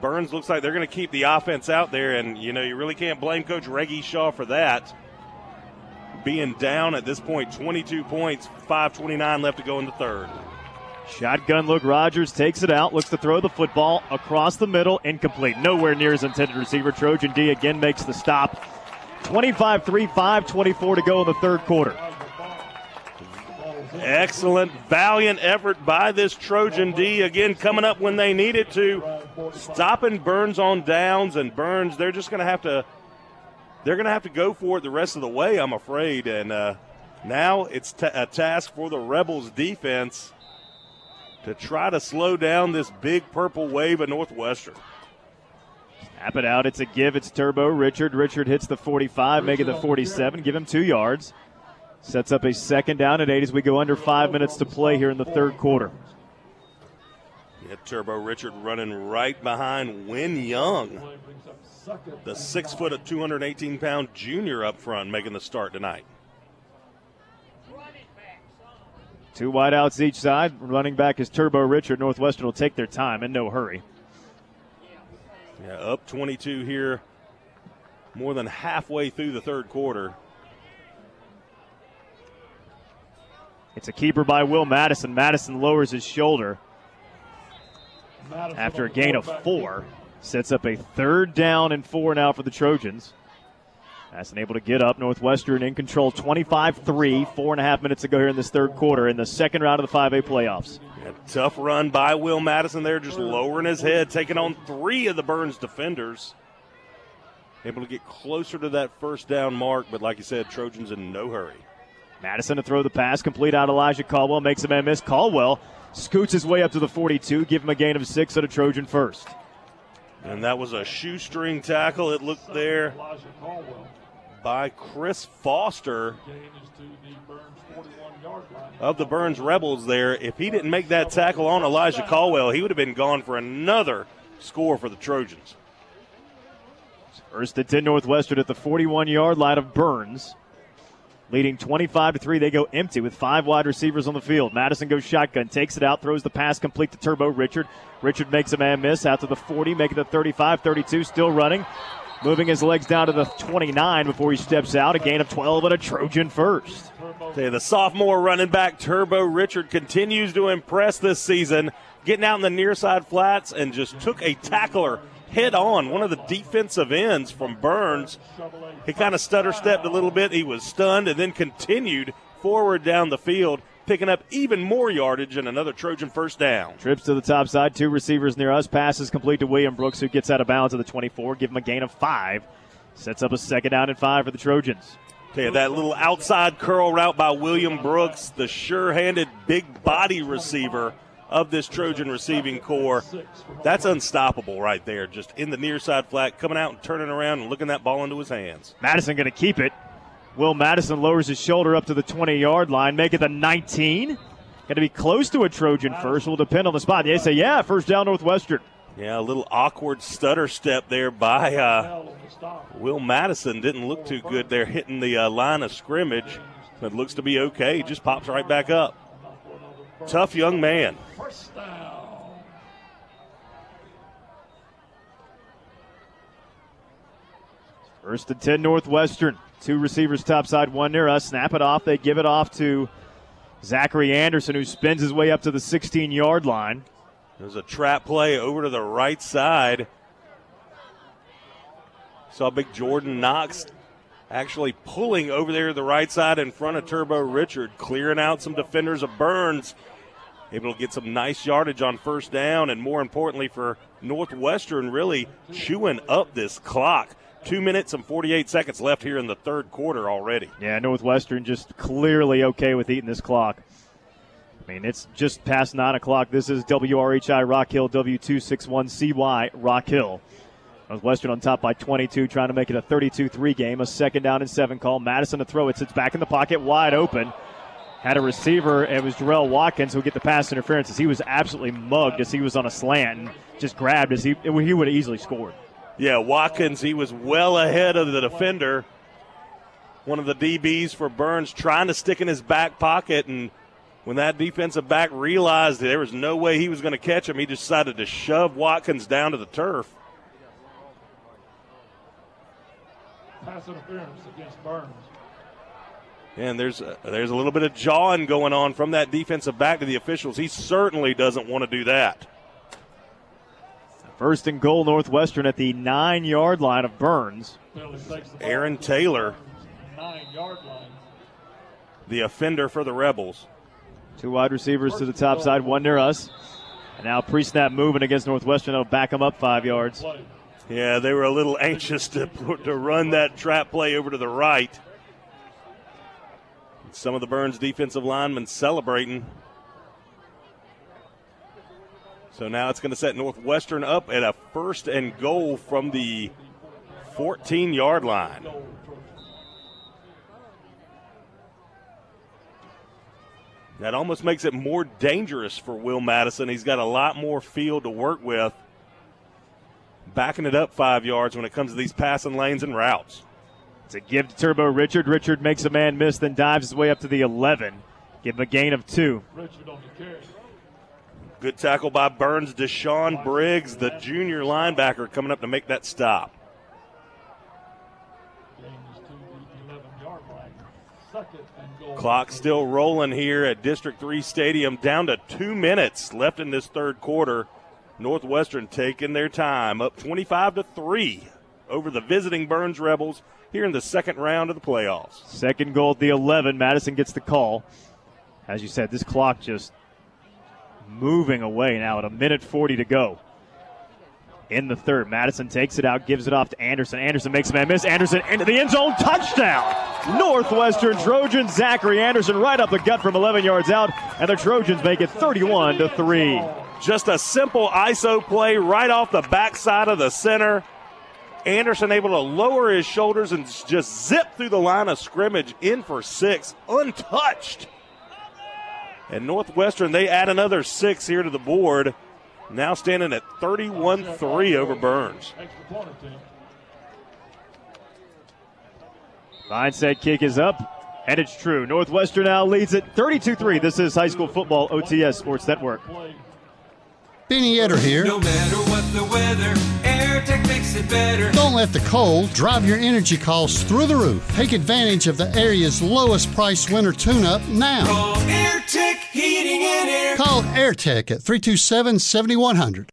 Byrnes looks like they're going to keep the offense out there, and you know you really can't blame Coach Reggie Shaw for that. Being down at this point, 22 points, 5:29 left to go in the third. Shotgun look. Rogers takes it out, looks to throw the football across the middle, incomplete. Nowhere near his intended receiver. Trojan D again makes the stop. 25 3 5 24 to go in the third quarter. Excellent, valiant effort by this Trojan D. Again, coming up when they needed to, stopping Byrnes on downs, and Byrnes they're just going to have to they're going to have to go for it the rest of the way. I'm afraid, and uh, now it's t- a task for the Rebels defense to try to slow down this big purple wave of Northwestern. Snap it out. It's a give. It's Turbo Richard. Richard hits the 45, make it the 47. Give him two yards. Sets up a second down and eight as we go under five minutes to play here in the third quarter. Yeah, Turbo Richard running right behind Win Young, the six foot at 218 pound junior up front, making the start tonight. Two wideouts each side. Running back is Turbo Richard. Northwestern will take their time in no hurry. Yeah, up 22 here, more than halfway through the third quarter. It's a keeper by Will Madison. Madison lowers his shoulder after a gain of four. Sets up a third down and four now for the Trojans. Madison able to get up. Northwestern in control 25 3, four and a half minutes ago here in this third quarter in the second round of the 5A playoffs. Yeah, tough run by Will Madison there, just lowering his head, taking on three of the Byrnes defenders. Able to get closer to that first down mark, but like you said, Trojans in no hurry. Madison to throw the pass, complete out Elijah Caldwell, makes a man miss. Caldwell scoots his way up to the 42, give him a gain of six at a Trojan first. And that was a shoestring tackle, it looked there by Chris Foster of the Byrnes Rebels there. If he didn't make that tackle on Elijah Caldwell, he would have been gone for another score for the Trojans. First and 10 Northwestern at the 41 yard line of Byrnes. Leading 25 to 3. They go empty with five wide receivers on the field. Madison goes shotgun, takes it out, throws the pass complete to Turbo Richard. Richard makes a man miss out to the 40, making the 35 32, still running. Moving his legs down to the 29 before he steps out. A gain of 12 and a Trojan first. Okay, the sophomore running back Turbo Richard continues to impress this season, getting out in the near side flats and just took a tackler head on, one of the defensive ends from Byrnes. He kind of stutter stepped a little bit. He was stunned and then continued forward down the field, picking up even more yardage and another Trojan first down. Trips to the top side, two receivers near us. Passes complete to William Brooks, who gets out of bounds at the 24. Give him a gain of five. Sets up a second down and five for the Trojans. Okay, that little outside curl route by William Brooks, the sure handed big body receiver of this Trojan receiving core. That's unstoppable right there. Just in the near side flat, coming out and turning around and looking that ball into his hands. Madison going to keep it. Will Madison lowers his shoulder up to the 20 yard line, make it the 19. Got to be close to a Trojan first. Will depend on the spot. They say, yeah, first down Northwestern. Yeah, a little awkward stutter step there by uh, Will Madison. Didn't look too good there hitting the uh, line of scrimmage. But looks to be okay. Just pops right back up. Tough young man. First and 10 Northwestern. Two receivers topside, one near us. Snap it off. They give it off to Zachary Anderson, who spins his way up to the 16 yard line. There's a trap play over to the right side. Saw big Jordan Knox actually pulling over there to the right side in front of Turbo Richard, clearing out some defenders of Byrnes. Able to get some nice yardage on first down, and more importantly for Northwestern, really chewing up this clock. Two minutes and 48 seconds left here in the third quarter already. Yeah, Northwestern just clearly okay with eating this clock. I mean, it's just past 9 o'clock. This is WRHI Rock Hill, W261CY Rock Hill. Northwestern on top by 22, trying to make it a 32 3 game. A second down and seven call. Madison to throw it, sits back in the pocket, wide open. Had a receiver, it was Jarrell Watkins who would get the pass interference as he was absolutely mugged as he was on a slant and just grabbed as he, he would have easily scored. Yeah, Watkins, he was well ahead of the defender. One of the DBs for Byrnes trying to stick in his back pocket, and when that defensive back realized there was no way he was going to catch him, he decided to shove Watkins down to the turf. Pass interference against Byrnes. And there's a, there's a little bit of jawing going on from that defensive back to the officials. He certainly doesn't want to do that. First and goal, Northwestern at the nine yard line of Byrnes. Aaron Taylor, Nine yard line. the offender for the Rebels. Two wide receivers to the top side, one near us. And now pre snap moving against Northwestern. They'll back them up five yards. Yeah, they were a little anxious to, to run that trap play over to the right. Some of the Byrnes defensive linemen celebrating. So now it's going to set Northwestern up at a first and goal from the 14 yard line. That almost makes it more dangerous for Will Madison. He's got a lot more field to work with, backing it up five yards when it comes to these passing lanes and routes. It's a give to Turbo Richard. Richard makes a man miss, then dives his way up to the 11. Give him a gain of two. Richard on the carry. Good tackle by Byrnes. Deshaun Briggs, the junior linebacker, coming up to make that stop. Gain is to the 11 yard line. Second and goal. Clock still rolling here at District 3 Stadium. Down to two minutes left in this third quarter. Northwestern taking their time, up 25 to 3 over the visiting Byrnes Rebels here in the second round of the playoffs. Second goal at the 11. Madison gets the call. As you said, this clock just moving away now at a minute 40 to go. In the third, Madison takes it out, gives it off to Anderson. Anderson makes a man miss. Anderson into the end zone, touchdown! Northwestern Trojans, Zachary Anderson right up the gut from 11 yards out, and the Trojans make it 31 to 3. Just a simple ISO play right off the backside of the center. Anderson able to lower his shoulders and just zip through the line of scrimmage in for six, untouched. And Northwestern, they add another six here to the board. Now standing at 31 3 over Byrnes. Extra. Mindset kick is up, and it's true. Northwestern now leads it 32 3. This is High School Football OTS Sports Network. Benny Etter here. No matter what the weather, AirTech makes it better. Don't let the cold drive your energy costs through the roof. Take advantage of the area's lowest price winter tune up now. Call AirTech Heating and Air. Call AirTech at 327 7100.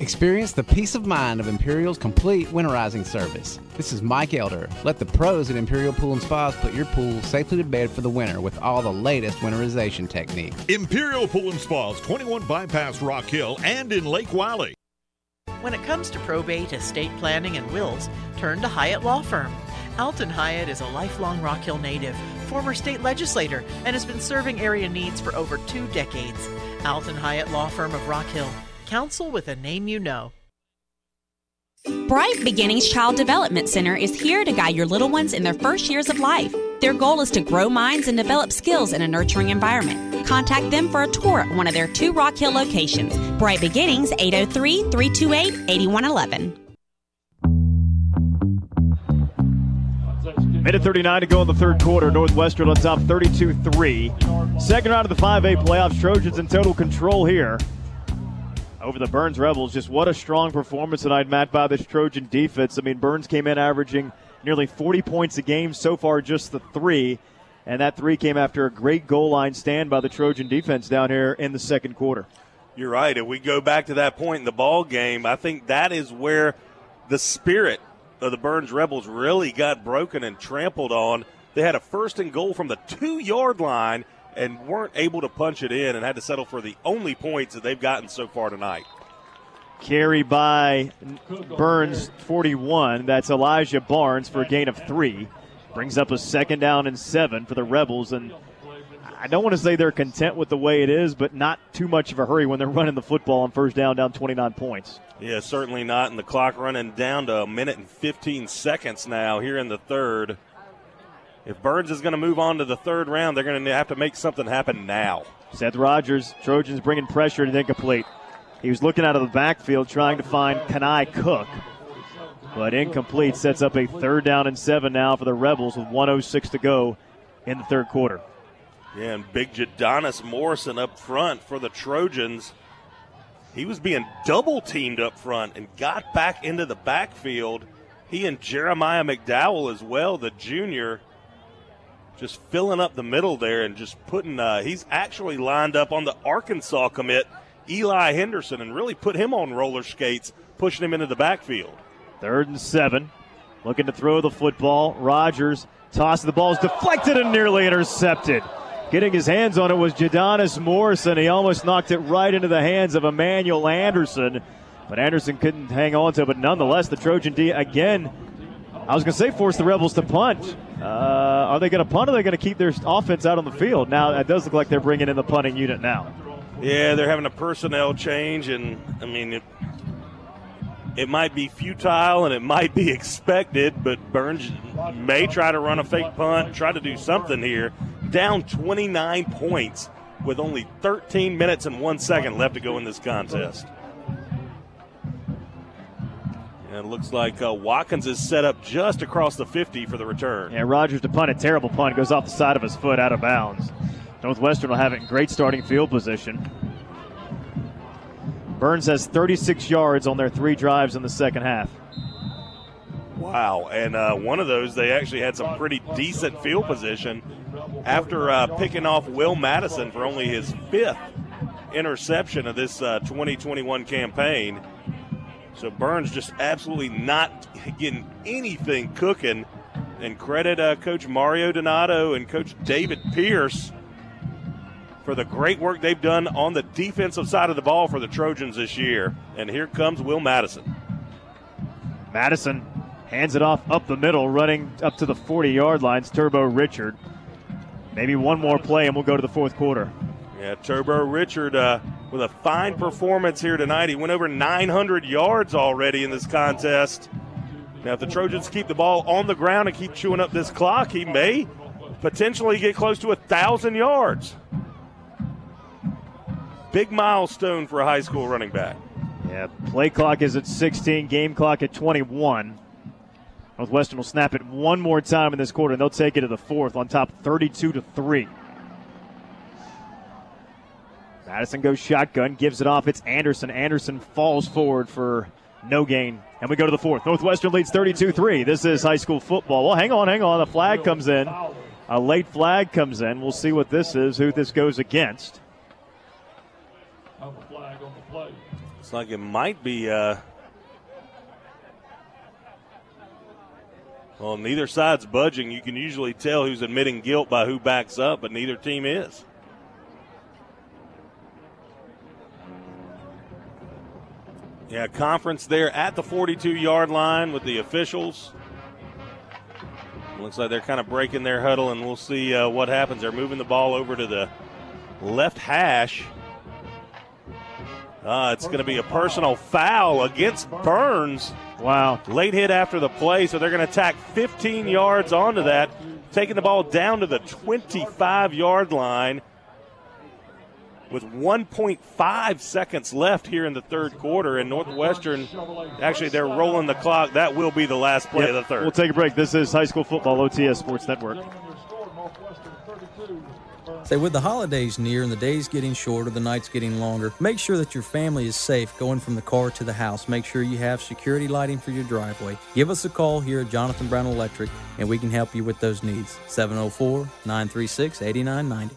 Experience the peace of mind of Imperial's complete winterizing service. This is Mike Elder. Let the pros at Imperial Pool and Spas put your pool safely to bed for the winter with all the latest winterization techniques. Imperial Pool and Spas, 21 Bypass Rock Hill, and in Lake Wylie. When it comes to probate, estate planning, and wills, turn to Hyatt Law Firm. Alton Hyatt is a lifelong Rock Hill native, former state legislator, and has been serving area needs for over two decades. Alton Hyatt Law Firm of Rock Hill. Counsel with a name you know. Bright Beginnings Child Development Center is here to guide your little ones in their first years of life. Their goal is to grow minds and develop skills in a nurturing environment. Contact them for a tour at one of their two Rock Hill locations. Bright Beginnings, 803 328 8111. Minute 39 to go in the third quarter. Northwestern on top 32 3. Second round of the 5A playoffs. Trojans in total control here over the Byrnes Rebels. Just what a strong performance tonight, Matt, by this Trojan defense. I mean, Byrnes came in averaging nearly 40 points a game so far, just the three. And that three came after a great goal line stand by the Trojan defense down here in the second quarter. You're right. If we go back to that point in the ball game, I think that is where the spirit of the Byrnes Rebels really got broken and trampled on. They had a first and goal from the two yard line and weren't able to punch it in and had to settle for the only points that they've gotten so far tonight. Carry by Byrnes 41. That's Elijah Barnes for a gain of three. Brings up a second down and seven for the Rebels. And I don't want to say they're content with the way it is, but not too much of a hurry when they're running the football on first down, down 29 points. Yeah, certainly not. And the clock running down to a minute and 15 seconds now here in the third. If Byrnes is going to move on to the third round, they're going to have to make something happen now. Seth Rogers, Trojans bringing pressure and incomplete. He was looking out of the backfield trying to find Kanai Cook, but incomplete sets up a third down and seven now for the Rebels with 106 to go in the third quarter. Yeah, and big Jadonis Morrison up front for the Trojans. He was being double teamed up front and got back into the backfield. He and Jeremiah McDowell as well, the junior, just filling up the middle there and just putting. Uh, he's actually lined up on the Arkansas commit, Eli Henderson, and really put him on roller skates, pushing him into the backfield. Third and seven, looking to throw the football. Rogers tosses the ball, is deflected and nearly intercepted. Getting his hands on it was Jadonis Morrison. He almost knocked it right into the hands of Emmanuel Anderson, but Anderson couldn't hang on to it. But nonetheless, the Trojan D again. I was going to say force the Rebels to punt. Uh, are they going to punt or are they going to keep their offense out on the field? Now, it does look like they're bringing in the punting unit now. Yeah, they're having a personnel change, and I mean, it, it might be futile and it might be expected, but Byrnes may try to run a fake punt, try to do something here. Down 29 points with only 13 minutes and one second left to go in this contest. And it looks like uh, Watkins is set up just across the 50 for the return. Yeah, Rogers to punt a terrible punt goes off the side of his foot out of bounds. Northwestern will have it in great starting field position. Byrnes has 36 yards on their three drives in the second half. Wow. And uh, one of those, they actually had some pretty decent field position after uh, picking off Will Madison for only his fifth interception of this uh, 2021 campaign. So Byrnes just absolutely not getting anything cooking. And credit uh, Coach Mario Donato and Coach David Pierce for the great work they've done on the defensive side of the ball for the Trojans this year. And here comes Will Madison. Madison hands it off up the middle, running up to the 40 yard lines. Turbo Richard. Maybe one more play and we'll go to the fourth quarter. Yeah, Turbo Richard uh, with a fine performance here tonight. He went over 900 yards already in this contest. Now, if the Trojans keep the ball on the ground and keep chewing up this clock, he may potentially get close to a thousand yards. Big milestone for a high school running back. Yeah, play clock is at 16, game clock at 21. Northwestern will snap it one more time in this quarter, and they'll take it to the fourth on top 32 to 3. Madison goes shotgun, gives it off. It's Anderson. Anderson falls forward for no gain. And we go to the fourth. Northwestern leads 32 3. This is high school football. Well, hang on, hang on. The flag comes in. A late flag comes in. We'll see what this is, who this goes against. Like it might be. Uh, well, neither side's budging. You can usually tell who's admitting guilt by who backs up, but neither team is. Yeah, conference there at the 42 yard line with the officials. Looks like they're kind of breaking their huddle, and we'll see uh, what happens. They're moving the ball over to the left hash. Uh, it's going to be a personal foul against Byrnes. Wow. Late hit after the play, so they're going to tack 15 yards onto that, taking the ball down to the 25 yard line with 1.5 seconds left here in the third quarter. And Northwestern, actually, they're rolling the clock. That will be the last play Yep. of the third. We'll take a break. This is high school football OTS Sports Network. Say, with the holidays near and the days getting shorter, the nights getting longer, make sure that your family is safe going from the car to the house. Make sure you have security lighting for your driveway. Give us a call here at Jonathan Brown Electric, and we can help you with those needs. 704 936 8990.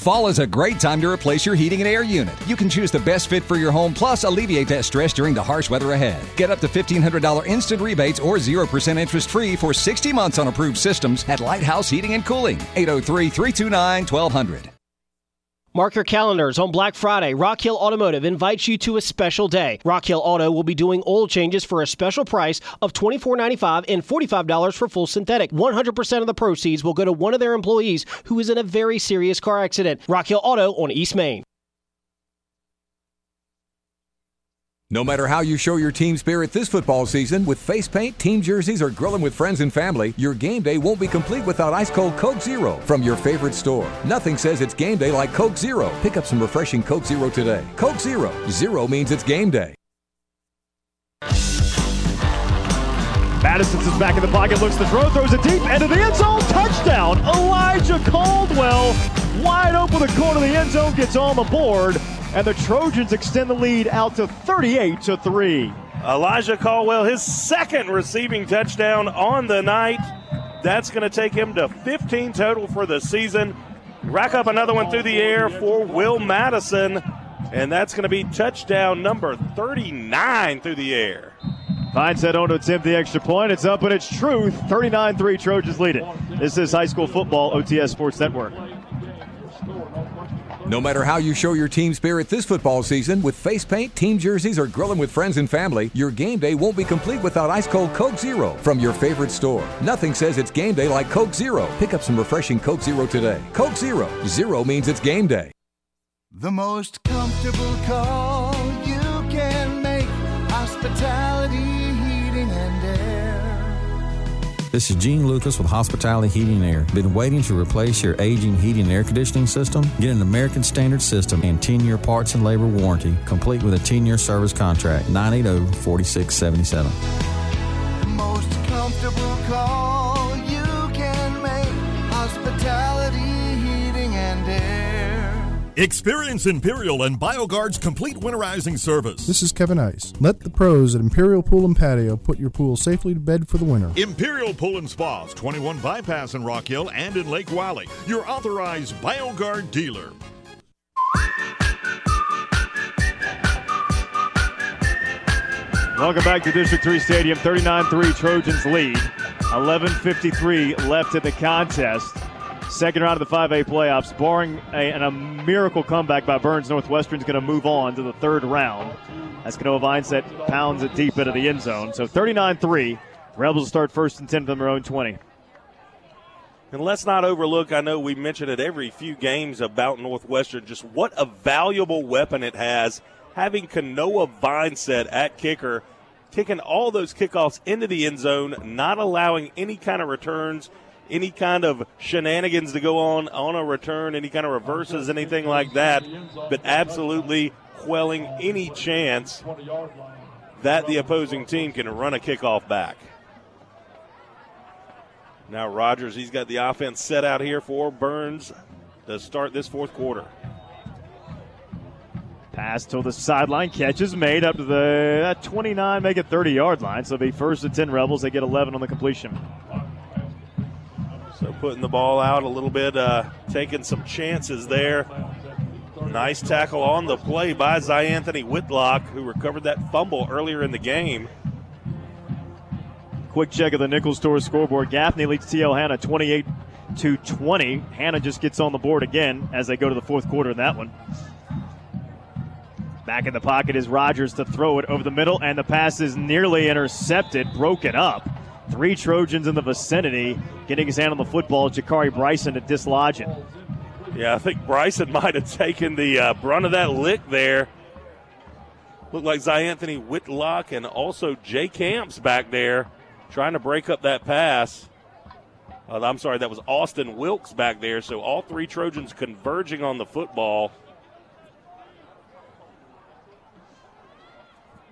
Fall is a great time to replace your heating and air unit. You can choose the best fit for your home, plus alleviate that stress during the harsh weather ahead. Get up to $1,500 instant rebates or 0% interest free for 60 months on approved systems at Lighthouse Heating and Cooling. 803 329 1200. Mark your calendars on Black Friday. Rock Hill Automotive invites you to a special day. Rock Hill Auto will be doing oil changes for a special price of $24.95 and $45 for full synthetic. 100% of the proceeds will go to one of their employees who is in a very serious car accident. Rock Hill Auto on East Main. No matter how you show your team spirit this football season, with face paint, team jerseys, or grilling with friends and family, your game day won't be complete without ice cold Coke Zero from your favorite store. Nothing says it's game day like Coke Zero. Pick up some refreshing Coke Zero today. Coke Zero. Zero means it's game day. Madison's is back in the pocket, looks to throw, throws it deep, into the end zone, touchdown! Elijah Caldwell, wide open the corner of the end zone, gets on the board, and the Trojans extend the lead out to 38 to 3. Elijah Caldwell, his second receiving touchdown on the night. That's going to take him to 15 total for the season. Rack up another one through the air for Will Madison, and that's going to be touchdown number 39 through the air. Finds that on to attempt the extra point. It's up and it's true. 39 3 Trojans lead it. This is high school football OTS Sports Network. No matter how you show your team spirit this football season, with face paint, team jerseys, or grilling with friends and family, your game day won't be complete without ice cold Coke Zero from your favorite store. Nothing says it's game day like Coke Zero. Pick up some refreshing Coke Zero today. Coke Zero. Zero means it's game day. The most comfortable call This is Gene Lucas with Hospitality Heating and Air. Been waiting to replace your aging heating and air conditioning system? Get an American Standard system and 10 year parts and labor warranty, complete with a 10 year service contract. 980 4677. Experience Imperial and BioGuard's complete winterizing service. This is Kevin Ice. Let the pros at Imperial Pool and Patio put your pool safely to bed for the winter. Imperial Pool and Spas, 21 Bypass in Rock Hill and in Lake Wylie. Your authorized BioGuard dealer. Welcome back to District 3 Stadium. 39 3 Trojans lead. 11.53 left in the contest. Second round of the 5A playoffs. Barring a, a miracle comeback by Byrnes, Northwestern's going to move on to the third round. As Kanoa Vineset pounds it deep into the end zone. So 39 3. Rebels start first and 10 from their own 20. And let's not overlook, I know we mention it every few games about Northwestern, just what a valuable weapon it has. Having Kanoa Vineset at kicker, kicking all those kickoffs into the end zone, not allowing any kind of returns, any kind of shenanigans to go on on a return, any kind of reverses, anything like that, but absolutely quelling any chance that the opposing team can run a kickoff back. Now Rogers, he's got the offense set out here for Byrnes to start this fourth quarter. Pass to the sideline, catch is made up to the uh, 29, make it 30 yard line. So be first and 10 Rebels. They get 11 on the completion. So putting the ball out a little bit, uh, taking some chances there. Nice tackle on the play by Zyanthony Whitlock, who recovered that fumble earlier in the game. Quick check of the Nichols Store scoreboard. Gaffney leads TL Hanna 28 to 20. Hanna just gets on the board again as they go to the fourth quarter in that one. Back in the pocket is Rogers to throw it over the middle, and the pass is nearly intercepted, broken up. Three Trojans in the vicinity getting his hand on the football. Jakari Bryson to dislodge it. Yeah, I think Bryson might have taken the uh, brunt of that lick there. Looked like Anthony Whitlock and also Jay Camps back there trying to break up that pass. Uh, I'm sorry, that was Austin Wilkes back there. So all three Trojans converging on the football.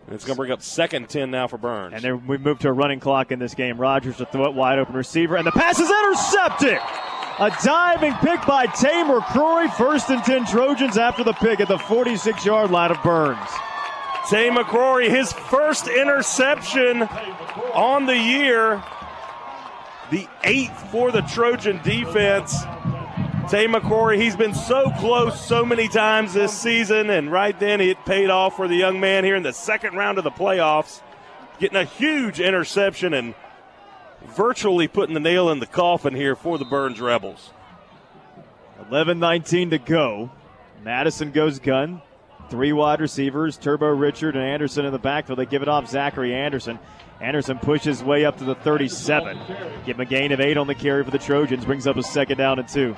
And it's going to bring up second 10 now for Byrnes. And then we move to a running clock in this game. Rogers to throw it wide open receiver, and the pass is intercepted. A diving pick by Tay McCrory. First and 10 Trojans after the pick at the 46 yard line of Byrnes. Tay McCrory, his first interception on the year, the eighth for the Trojan defense. Tay McCrory, he's been so close so many times this season, and right then it paid off for the young man here in the second round of the playoffs, getting a huge interception and virtually putting the nail in the coffin here for the Byrnes Rebels. 11 19 to go. Madison goes gun. Three wide receivers, Turbo Richard and Anderson in the backfield. They give it off Zachary Anderson. Anderson pushes way up to the 37. Give him a gain of eight on the carry for the Trojans. Brings up a second down and two.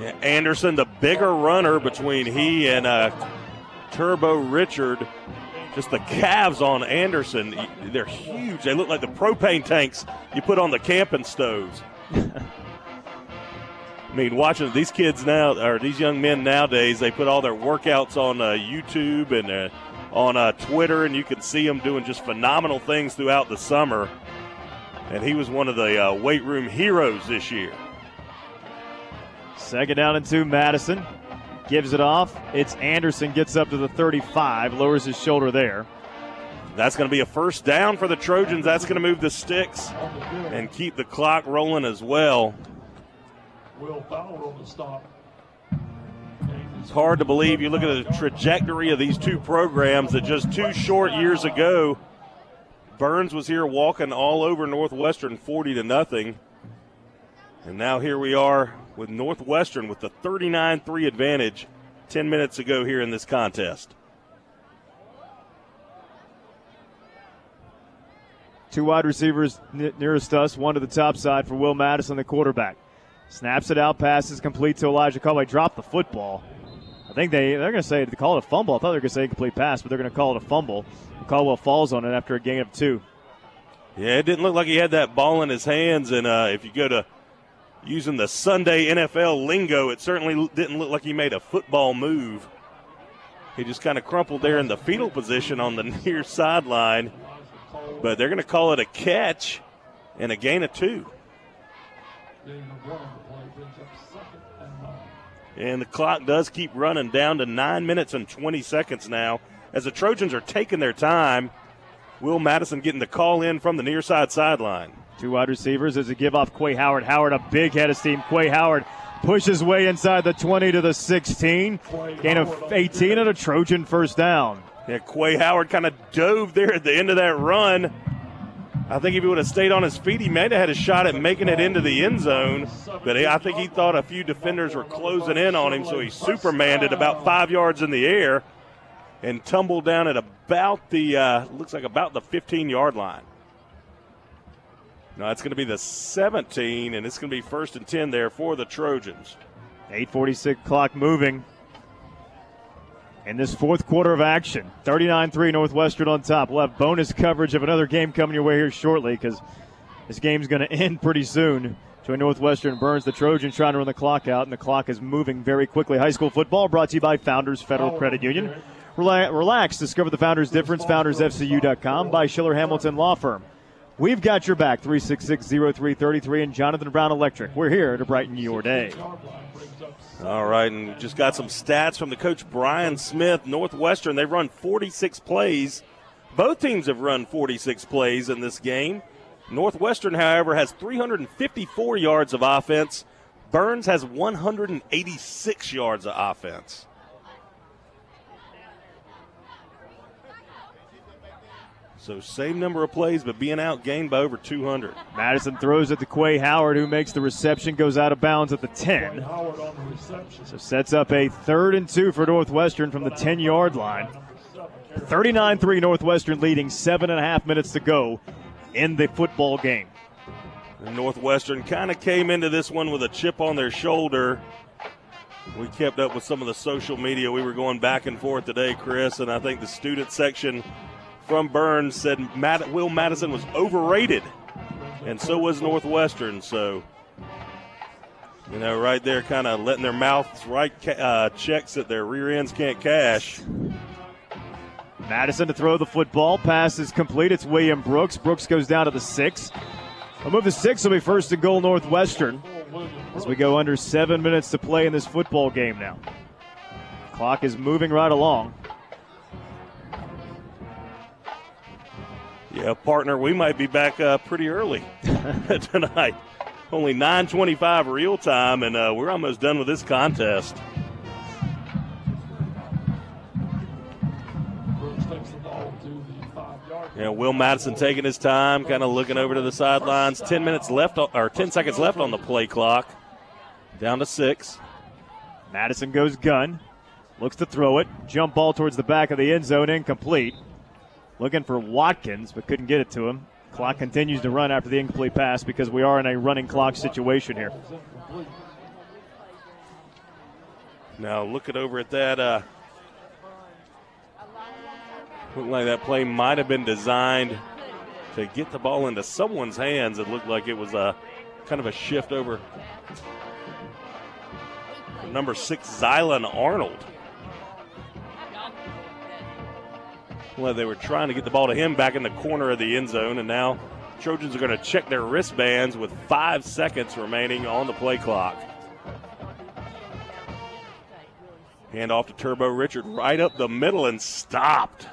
Yeah, Anderson, the bigger runner between he and uh, Turbo Richard. Just the calves on Anderson, they're huge. They look like the propane tanks you put on the camping stoves. I mean, watching these kids now, or these young men nowadays, they put all their workouts on uh, YouTube and uh, on uh, Twitter, and you can see them doing just phenomenal things throughout the summer. And he was one of the uh, weight room heroes this year. Second down and two, Madison. Gives it off. It's Anderson, gets up to the 35, lowers his shoulder there. That's going to be a first down for the Trojans. That's going to move the sticks and keep the clock rolling as well. Will Fowler on the stop. It's hard to believe. You look at the trajectory of these two programs that just two short years ago, Byrnes was here walking all over Northwestern 40 to nothing. And now here we are with Northwestern with the 39 3 advantage 10 minutes ago here in this contest. Two wide receivers nearest us, one to the top side for Will Madison, the quarterback. Snaps it out, passes complete to Elijah Caldwell. Dropped the football. I think they, they're going to say, to call it a fumble. I thought they were going to say complete pass, but they're going to call it a fumble. Caldwell falls on it after a gain of two. Yeah, it didn't look like he had that ball in his hands. And uh, if you go to using the Sunday NFL lingo, it certainly didn't look like he made a football move. He just kind of crumpled there in the fetal position on the near sideline. But they're going to call it a catch and a gain of two. And the clock does keep running down to nine minutes and 20 seconds now as the Trojans are taking their time. Will Madison getting the call in from the near side sideline. Two wide receivers as a give off Quay Howard. Howard, a big head of steam. Quay Howard pushes way inside the 20 to the 16. Gain of 18 and a Trojan first down. Yeah, Quay Howard kind of dove there at the end of that run. I think if he would have stayed on his feet, he might have had a shot at making it into the end zone. But I think he thought a few defenders were closing in on him, so he supermaned it about five yards in the air and tumbled down at about the uh, looks like about the 15 yard line. No, it's going to be the 17, and it's going to be first and 10 there for the Trojans. 8:46 clock moving in this fourth quarter of action. 39-3 Northwestern on top. We'll have bonus coverage of another game coming your way here shortly because this game's going to end pretty soon. Between Northwestern Byrnes, the Trojans trying to run the clock out, and the clock is moving very quickly. High school football brought to you by Founders Federal Credit Union. Relax, discover the Founders difference. FoundersFCU.com by Schiller Hamilton Law Firm. We've got your back, 366-0333 and Jonathan Brown Electric. We're here to brighten your day. All right, and just got some stats from the coach Brian Smith. Northwestern, they've run 46 plays. Both teams have run 46 plays in this game. Northwestern, however, has 354 yards of offense. Byrnes has 186 yards of offense. So same number of plays, but being outgained by over 200. Madison throws it to Quay Howard, who makes the reception, goes out of bounds at the 10. So sets up a third and two for Northwestern from the 10 yard line. 39 3 Northwestern leading, seven and a half minutes to go in the football game. And Northwestern kind of came into this one with a chip on their shoulder. We kept up with some of the social media. We were going back and forth today, Chris, and I think the student section from Byrnes said Matt, Will Madison was overrated, and so was Northwestern. So, you know, right there, kind of letting their mouths write uh, checks that their rear ends can't cash. Madison to throw the football. Pass is complete. It's William Brooks. Brooks goes down to the six. We'll move to six will be first to goal Northwestern as we go under seven minutes to play in this football game now. Clock is moving right along. Yeah, partner, we might be back uh, pretty early tonight. Only 9:25 real time, and uh, we're almost done with this contest. Yeah, Will Madison taking his time, kind of looking over to the sidelines. Ten minutes left, or ten seconds left on the play clock. Down to six. Madison goes gun, looks to throw it. Jump ball towards the back of the end zone, incomplete. Looking for Watkins, but couldn't get it to him. Clock continues to run after the incomplete pass because we are in a running clock situation here. Now looking over at that, uh, looked like that play might have been designed to get the ball into someone's hands. It looked like it was a kind of a shift over number six, Zylan Arnold. Well, they were trying to get the ball to him back in the corner of the end zone, and now Trojans are going to check their wristbands with five seconds remaining on the play clock. Hand off to Turbo Richard right up the middle and stopped.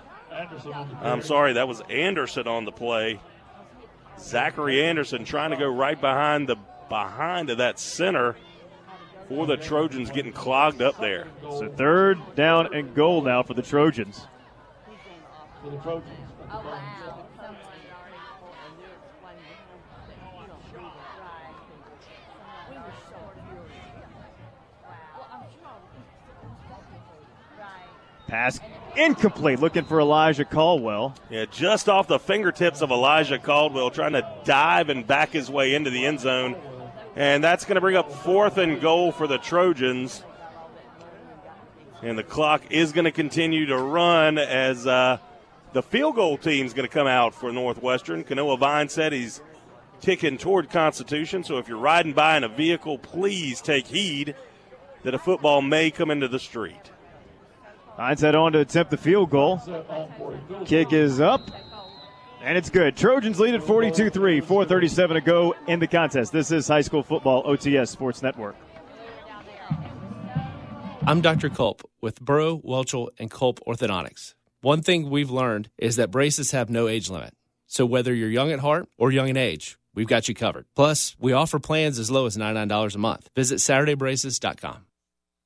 I'm sorry, that was Anderson on the play. Zachary Anderson trying to go right behind the behind of that center for the Trojans getting clogged up there. So third down and goal now for the Trojans. For the Trojans. Pass incomplete. Looking for Elijah Caldwell. Yeah, just off the fingertips of Elijah Caldwell, trying to dive and back his way into the end zone. And that's going to bring up fourth and goal for the Trojans. And the clock is going to continue to run as uh, the field goal team is going to come out for Northwestern. Kanoa Vineset he's ticking toward Constitution. So if you're riding by in a vehicle, please take heed that a football may come into the street. Hindsight on to attempt the field goal. Kick is up, and it's good. Trojans lead at 42 3, 4.37 to go in the contest. This is High School Football OTS Sports Network. I'm Dr. Culp with Burrow, Welchel, and Culp Orthodontics. One thing we've learned is that braces have no age limit. So whether you're young at heart or young in age, we've got you covered. Plus, we offer plans as low as $99 a month. Visit SaturdayBraces.com.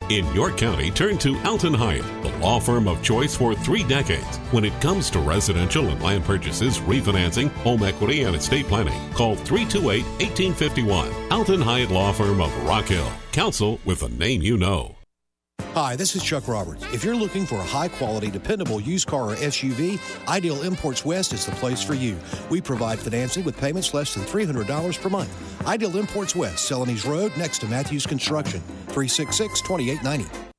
In York County, turn to Alton Hyatt, the law firm of choice for three decades. When it comes to residential and land purchases, refinancing, home equity, and estate planning, call 328 1851. Alton Hyatt Law Firm of Rock Hill. Counsel with a name you know. Hi, this is Chuck Roberts. If you're looking for a high quality, dependable used car or SUV, Ideal Imports West is the place for you. We provide financing with payments less than $300 per month. Ideal Imports West, Celanese Road, next to Matthews Construction, 366 2890.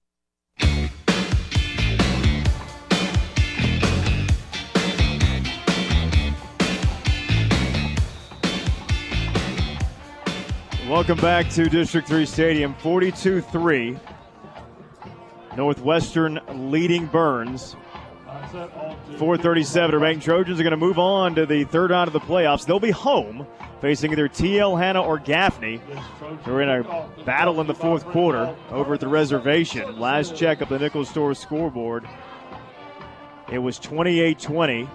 Welcome back to District 3 Stadium, 42 3. Northwestern leading Byrnes. 437 remaining. Trojans are going to move on to the third round of the playoffs. They'll be home facing either TL Hanna or Gaffney. They're in a battle in the fourth quarter over at the reservation. Last check of the Nichols Store scoreboard, it was 28 20.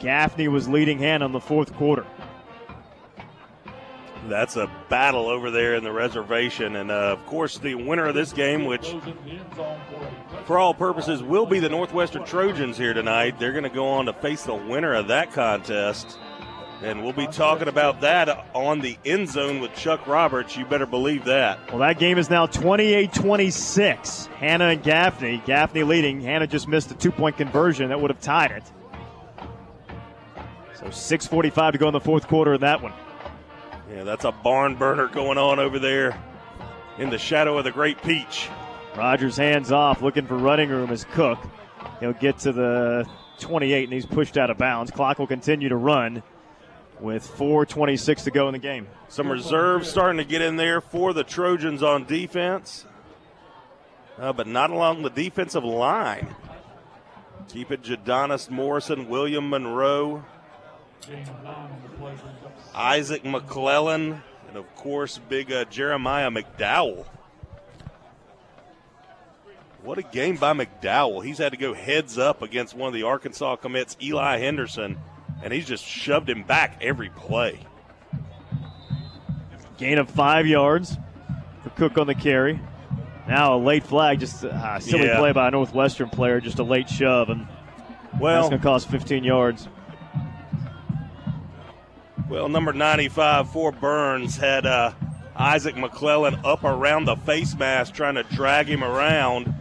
Gaffney was leading Hanna in the fourth quarter. That's a battle over there in the reservation. And uh, of course, the winner of this game, which for all purposes will be the Northwestern Trojans here tonight, they're going to go on to face the winner of that contest. And we'll be talking about that on the end zone with Chuck Roberts. You better believe that. Well, that game is now 28 26. Hanna and Gaffney. Gaffney leading. Hanna just missed a two point conversion that would have tied it. So 6.45 to go in the fourth quarter of that one. Yeah, that's a barn burner going on over there in the shadow of the Great Peach. Rogers hands off, looking for running room as Cook. He'll get to the 28 and he's pushed out of bounds. Clock will continue to run with 4.26 to go in the game. Some reserves starting to get in there for the Trojans on defense, uh, but not along the defensive line. Keep it Jadonis Morrison, William Monroe, Isaac McClellan, and of course, big uh, Jeremiah McDowell. What a game by McDowell. He's had to go heads up against one of the Arkansas commits, Eli Henderson, and he's just shoved him back every play. Gain of five yards for Cook on the carry. Now a late flag, just a silly Yeah. play by a Northwestern player, just a late shove, and Well- that's going to cost 15 yards. Well, number 95 for Byrnes had uh, Isaac McClellan up around the face mask trying to drag him around.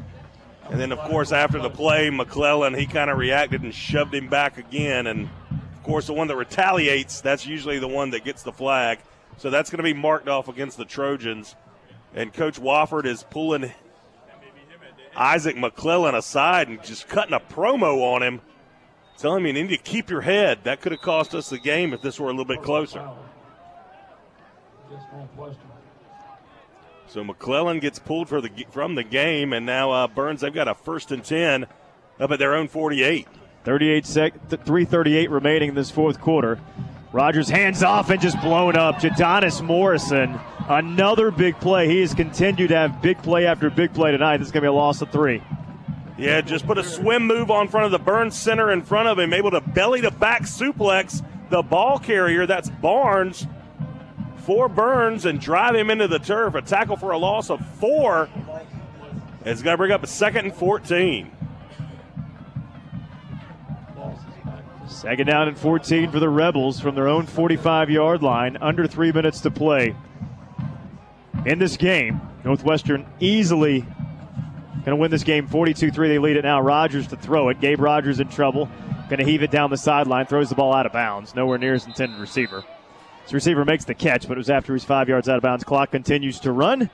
And then, of course, after the play, McClellan, he kind of reacted and shoved him back again. And, of course, the one that retaliates, that's usually the one that gets the flag. So that's going to be marked off against the Trojans. And Coach Wofford is pulling Isaac McClellan aside and just cutting a promo on him. Telling me you need to keep your head. That could have cost us the game if this were a little bit closer. So McClellan gets pulled for the from the game, and now uh, Byrnes they've got a first and ten up at their own 48. 38 sec, 338 remaining in this fourth quarter. Rogers hands off and just blown up. Jadonis Morrison, another big play. He has continued to have big play after big play tonight. This is going to be a loss of three. Yeah, just put a swim move on front of the Byrnes center in front of him, able to belly to back suplex the ball carrier. That's Barnes for Byrnes and drive him into the turf. A tackle for a loss of four. It's going to bring up a second and 14. Second down and 14 for the Rebels from their own 45 yard line. Under three minutes to play. In this game, Northwestern easily going to win this game 42 3. They lead it now. Rogers to throw it. Gabe Rogers in trouble. Going to heave it down the sideline. Throws the ball out of bounds. Nowhere near his intended receiver. His receiver makes the catch, but it was after he's five yards out of bounds. Clock continues to run.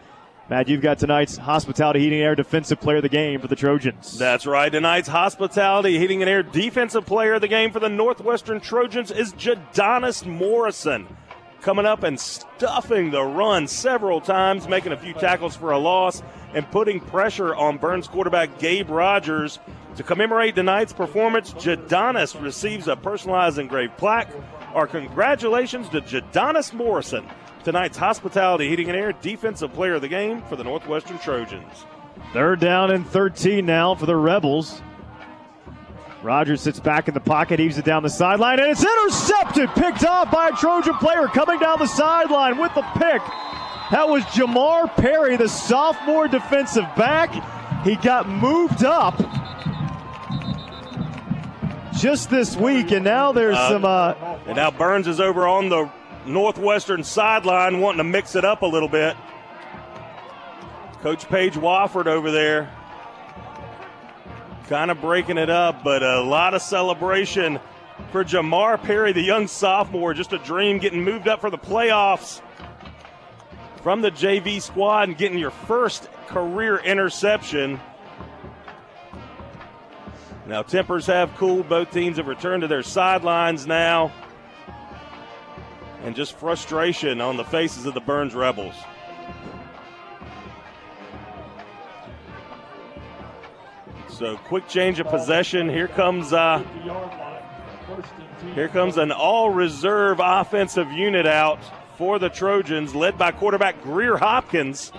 Matt, you've got tonight's Hospitality Heating Air Defensive Player of the Game for the Trojans. That's right. Tonight's hospitality heating and air defensive player of the game for the Northwestern Trojans is Jadonis Morrison. Coming up and stuffing the run several times, making a few tackles for a loss, and putting pressure on Byrnes quarterback Gabe Rogers. To commemorate tonight's performance, Jadonis receives a personalized engraved plaque. Our congratulations to Jadonis Morrison, tonight's hospitality heating and air defensive player of the game for the Northwestern Trojans. Third down and 13 now for the Rebels. Rogers sits back in the pocket, heaves it down the sideline, and it's intercepted, picked off by a Trojan player coming down the sideline with the pick. That was Jamar Perry, the sophomore defensive back. He got moved up just this week, and now there's Uh, some. Uh, And now Byrnes is over on the northwestern sideline wanting to mix it up a little bit. Coach Paige Wofford over there kind of breaking it up, but a lot of celebration for Jamar Perry, the young sophomore. Just a dream getting moved up for the playoffs from the JV squad and getting your first career interception. Now, tempers have cooled. Both teams have returned to their sidelines now. And just frustration on the faces of the Byrnes Rebels. So, quick change of possession. Here comes uh, here comes an all-reserve offensive unit out for the Trojans, led by quarterback Greer Hopkins,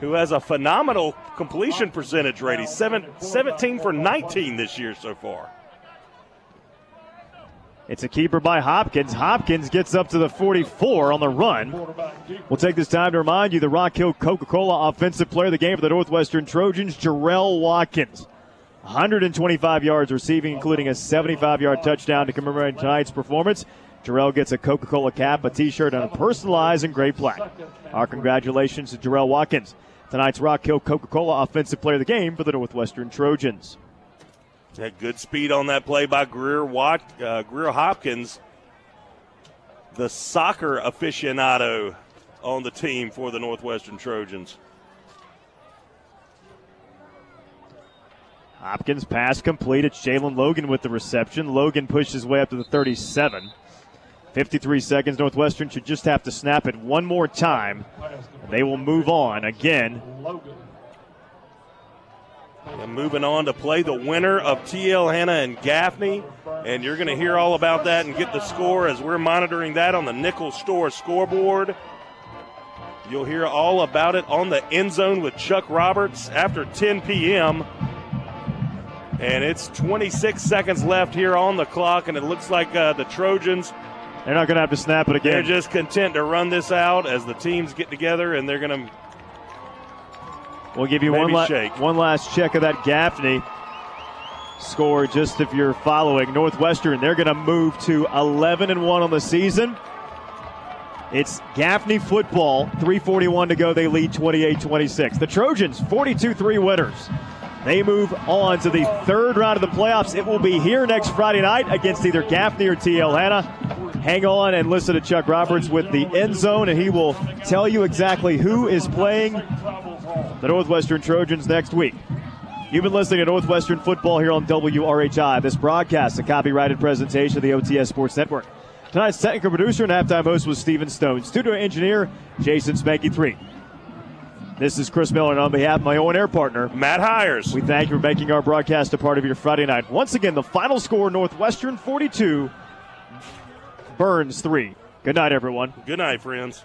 who has a phenomenal completion percentage rate. He's seven, 17 for 19 this year so far. It's a keeper by Hopkins. Hopkins gets up to the 44 on the run. We'll take this time to remind you the Rock Hill Coca Cola Offensive Player of the Game for the Northwestern Trojans, Jarrell Watkins. 125 yards receiving, including a 75 yard touchdown to commemorate tonight's performance. Jarrell gets a Coca Cola cap, a t shirt, and a personalized engraved plaque. Our congratulations to Jarrell Watkins, tonight's Rock Hill Coca Cola Offensive Player of the Game for the Northwestern Trojans. Had good speed on that play by Greer Wat, uh, Greer Hopkins, the soccer aficionado on the team for the Northwestern Trojans. Hopkins pass complete. It's Jalen Logan with the reception. Logan pushed his way up to the 37. 53 seconds. Northwestern should just have to snap it one more time. And they will move on again. And moving on to play the winner of TL Hanna and Gaffney. And you're going to hear all about that and get the score as we're monitoring that on the Nichols Store scoreboard. You'll hear all about it on the end zone with Chuck Roberts after 10 p.m. And it's 26 seconds left here on the clock, and it looks like uh, the Trojans. They're not going to have to snap it again. They're just content to run this out as the teams get together, and they're going to. We'll give you one, la- one last check of that Gaffney score, just if you're following Northwestern. They're going to move to 11 and one on the season. It's Gaffney football. 341 to go. They lead 28-26. The Trojans 42-3 winners. They move on to the third round of the playoffs. It will be here next Friday night against either Gaffney or TL Hanna. Hang on and listen to Chuck Roberts with the end zone, and he will tell you exactly who is playing the Northwestern Trojans next week. You've been listening to Northwestern football here on WRHI. This broadcast, a copyrighted presentation of the OTS Sports Network. Tonight's technical producer and halftime host was Steven Stone. Studio engineer, Jason Spanky 3. This is Chris Miller, and on behalf of my own air partner, Matt Hiers, we thank you for making our broadcast a part of your Friday night. Once again, the final score Northwestern 42, Byrnes 3. Good night, everyone. Good night, friends.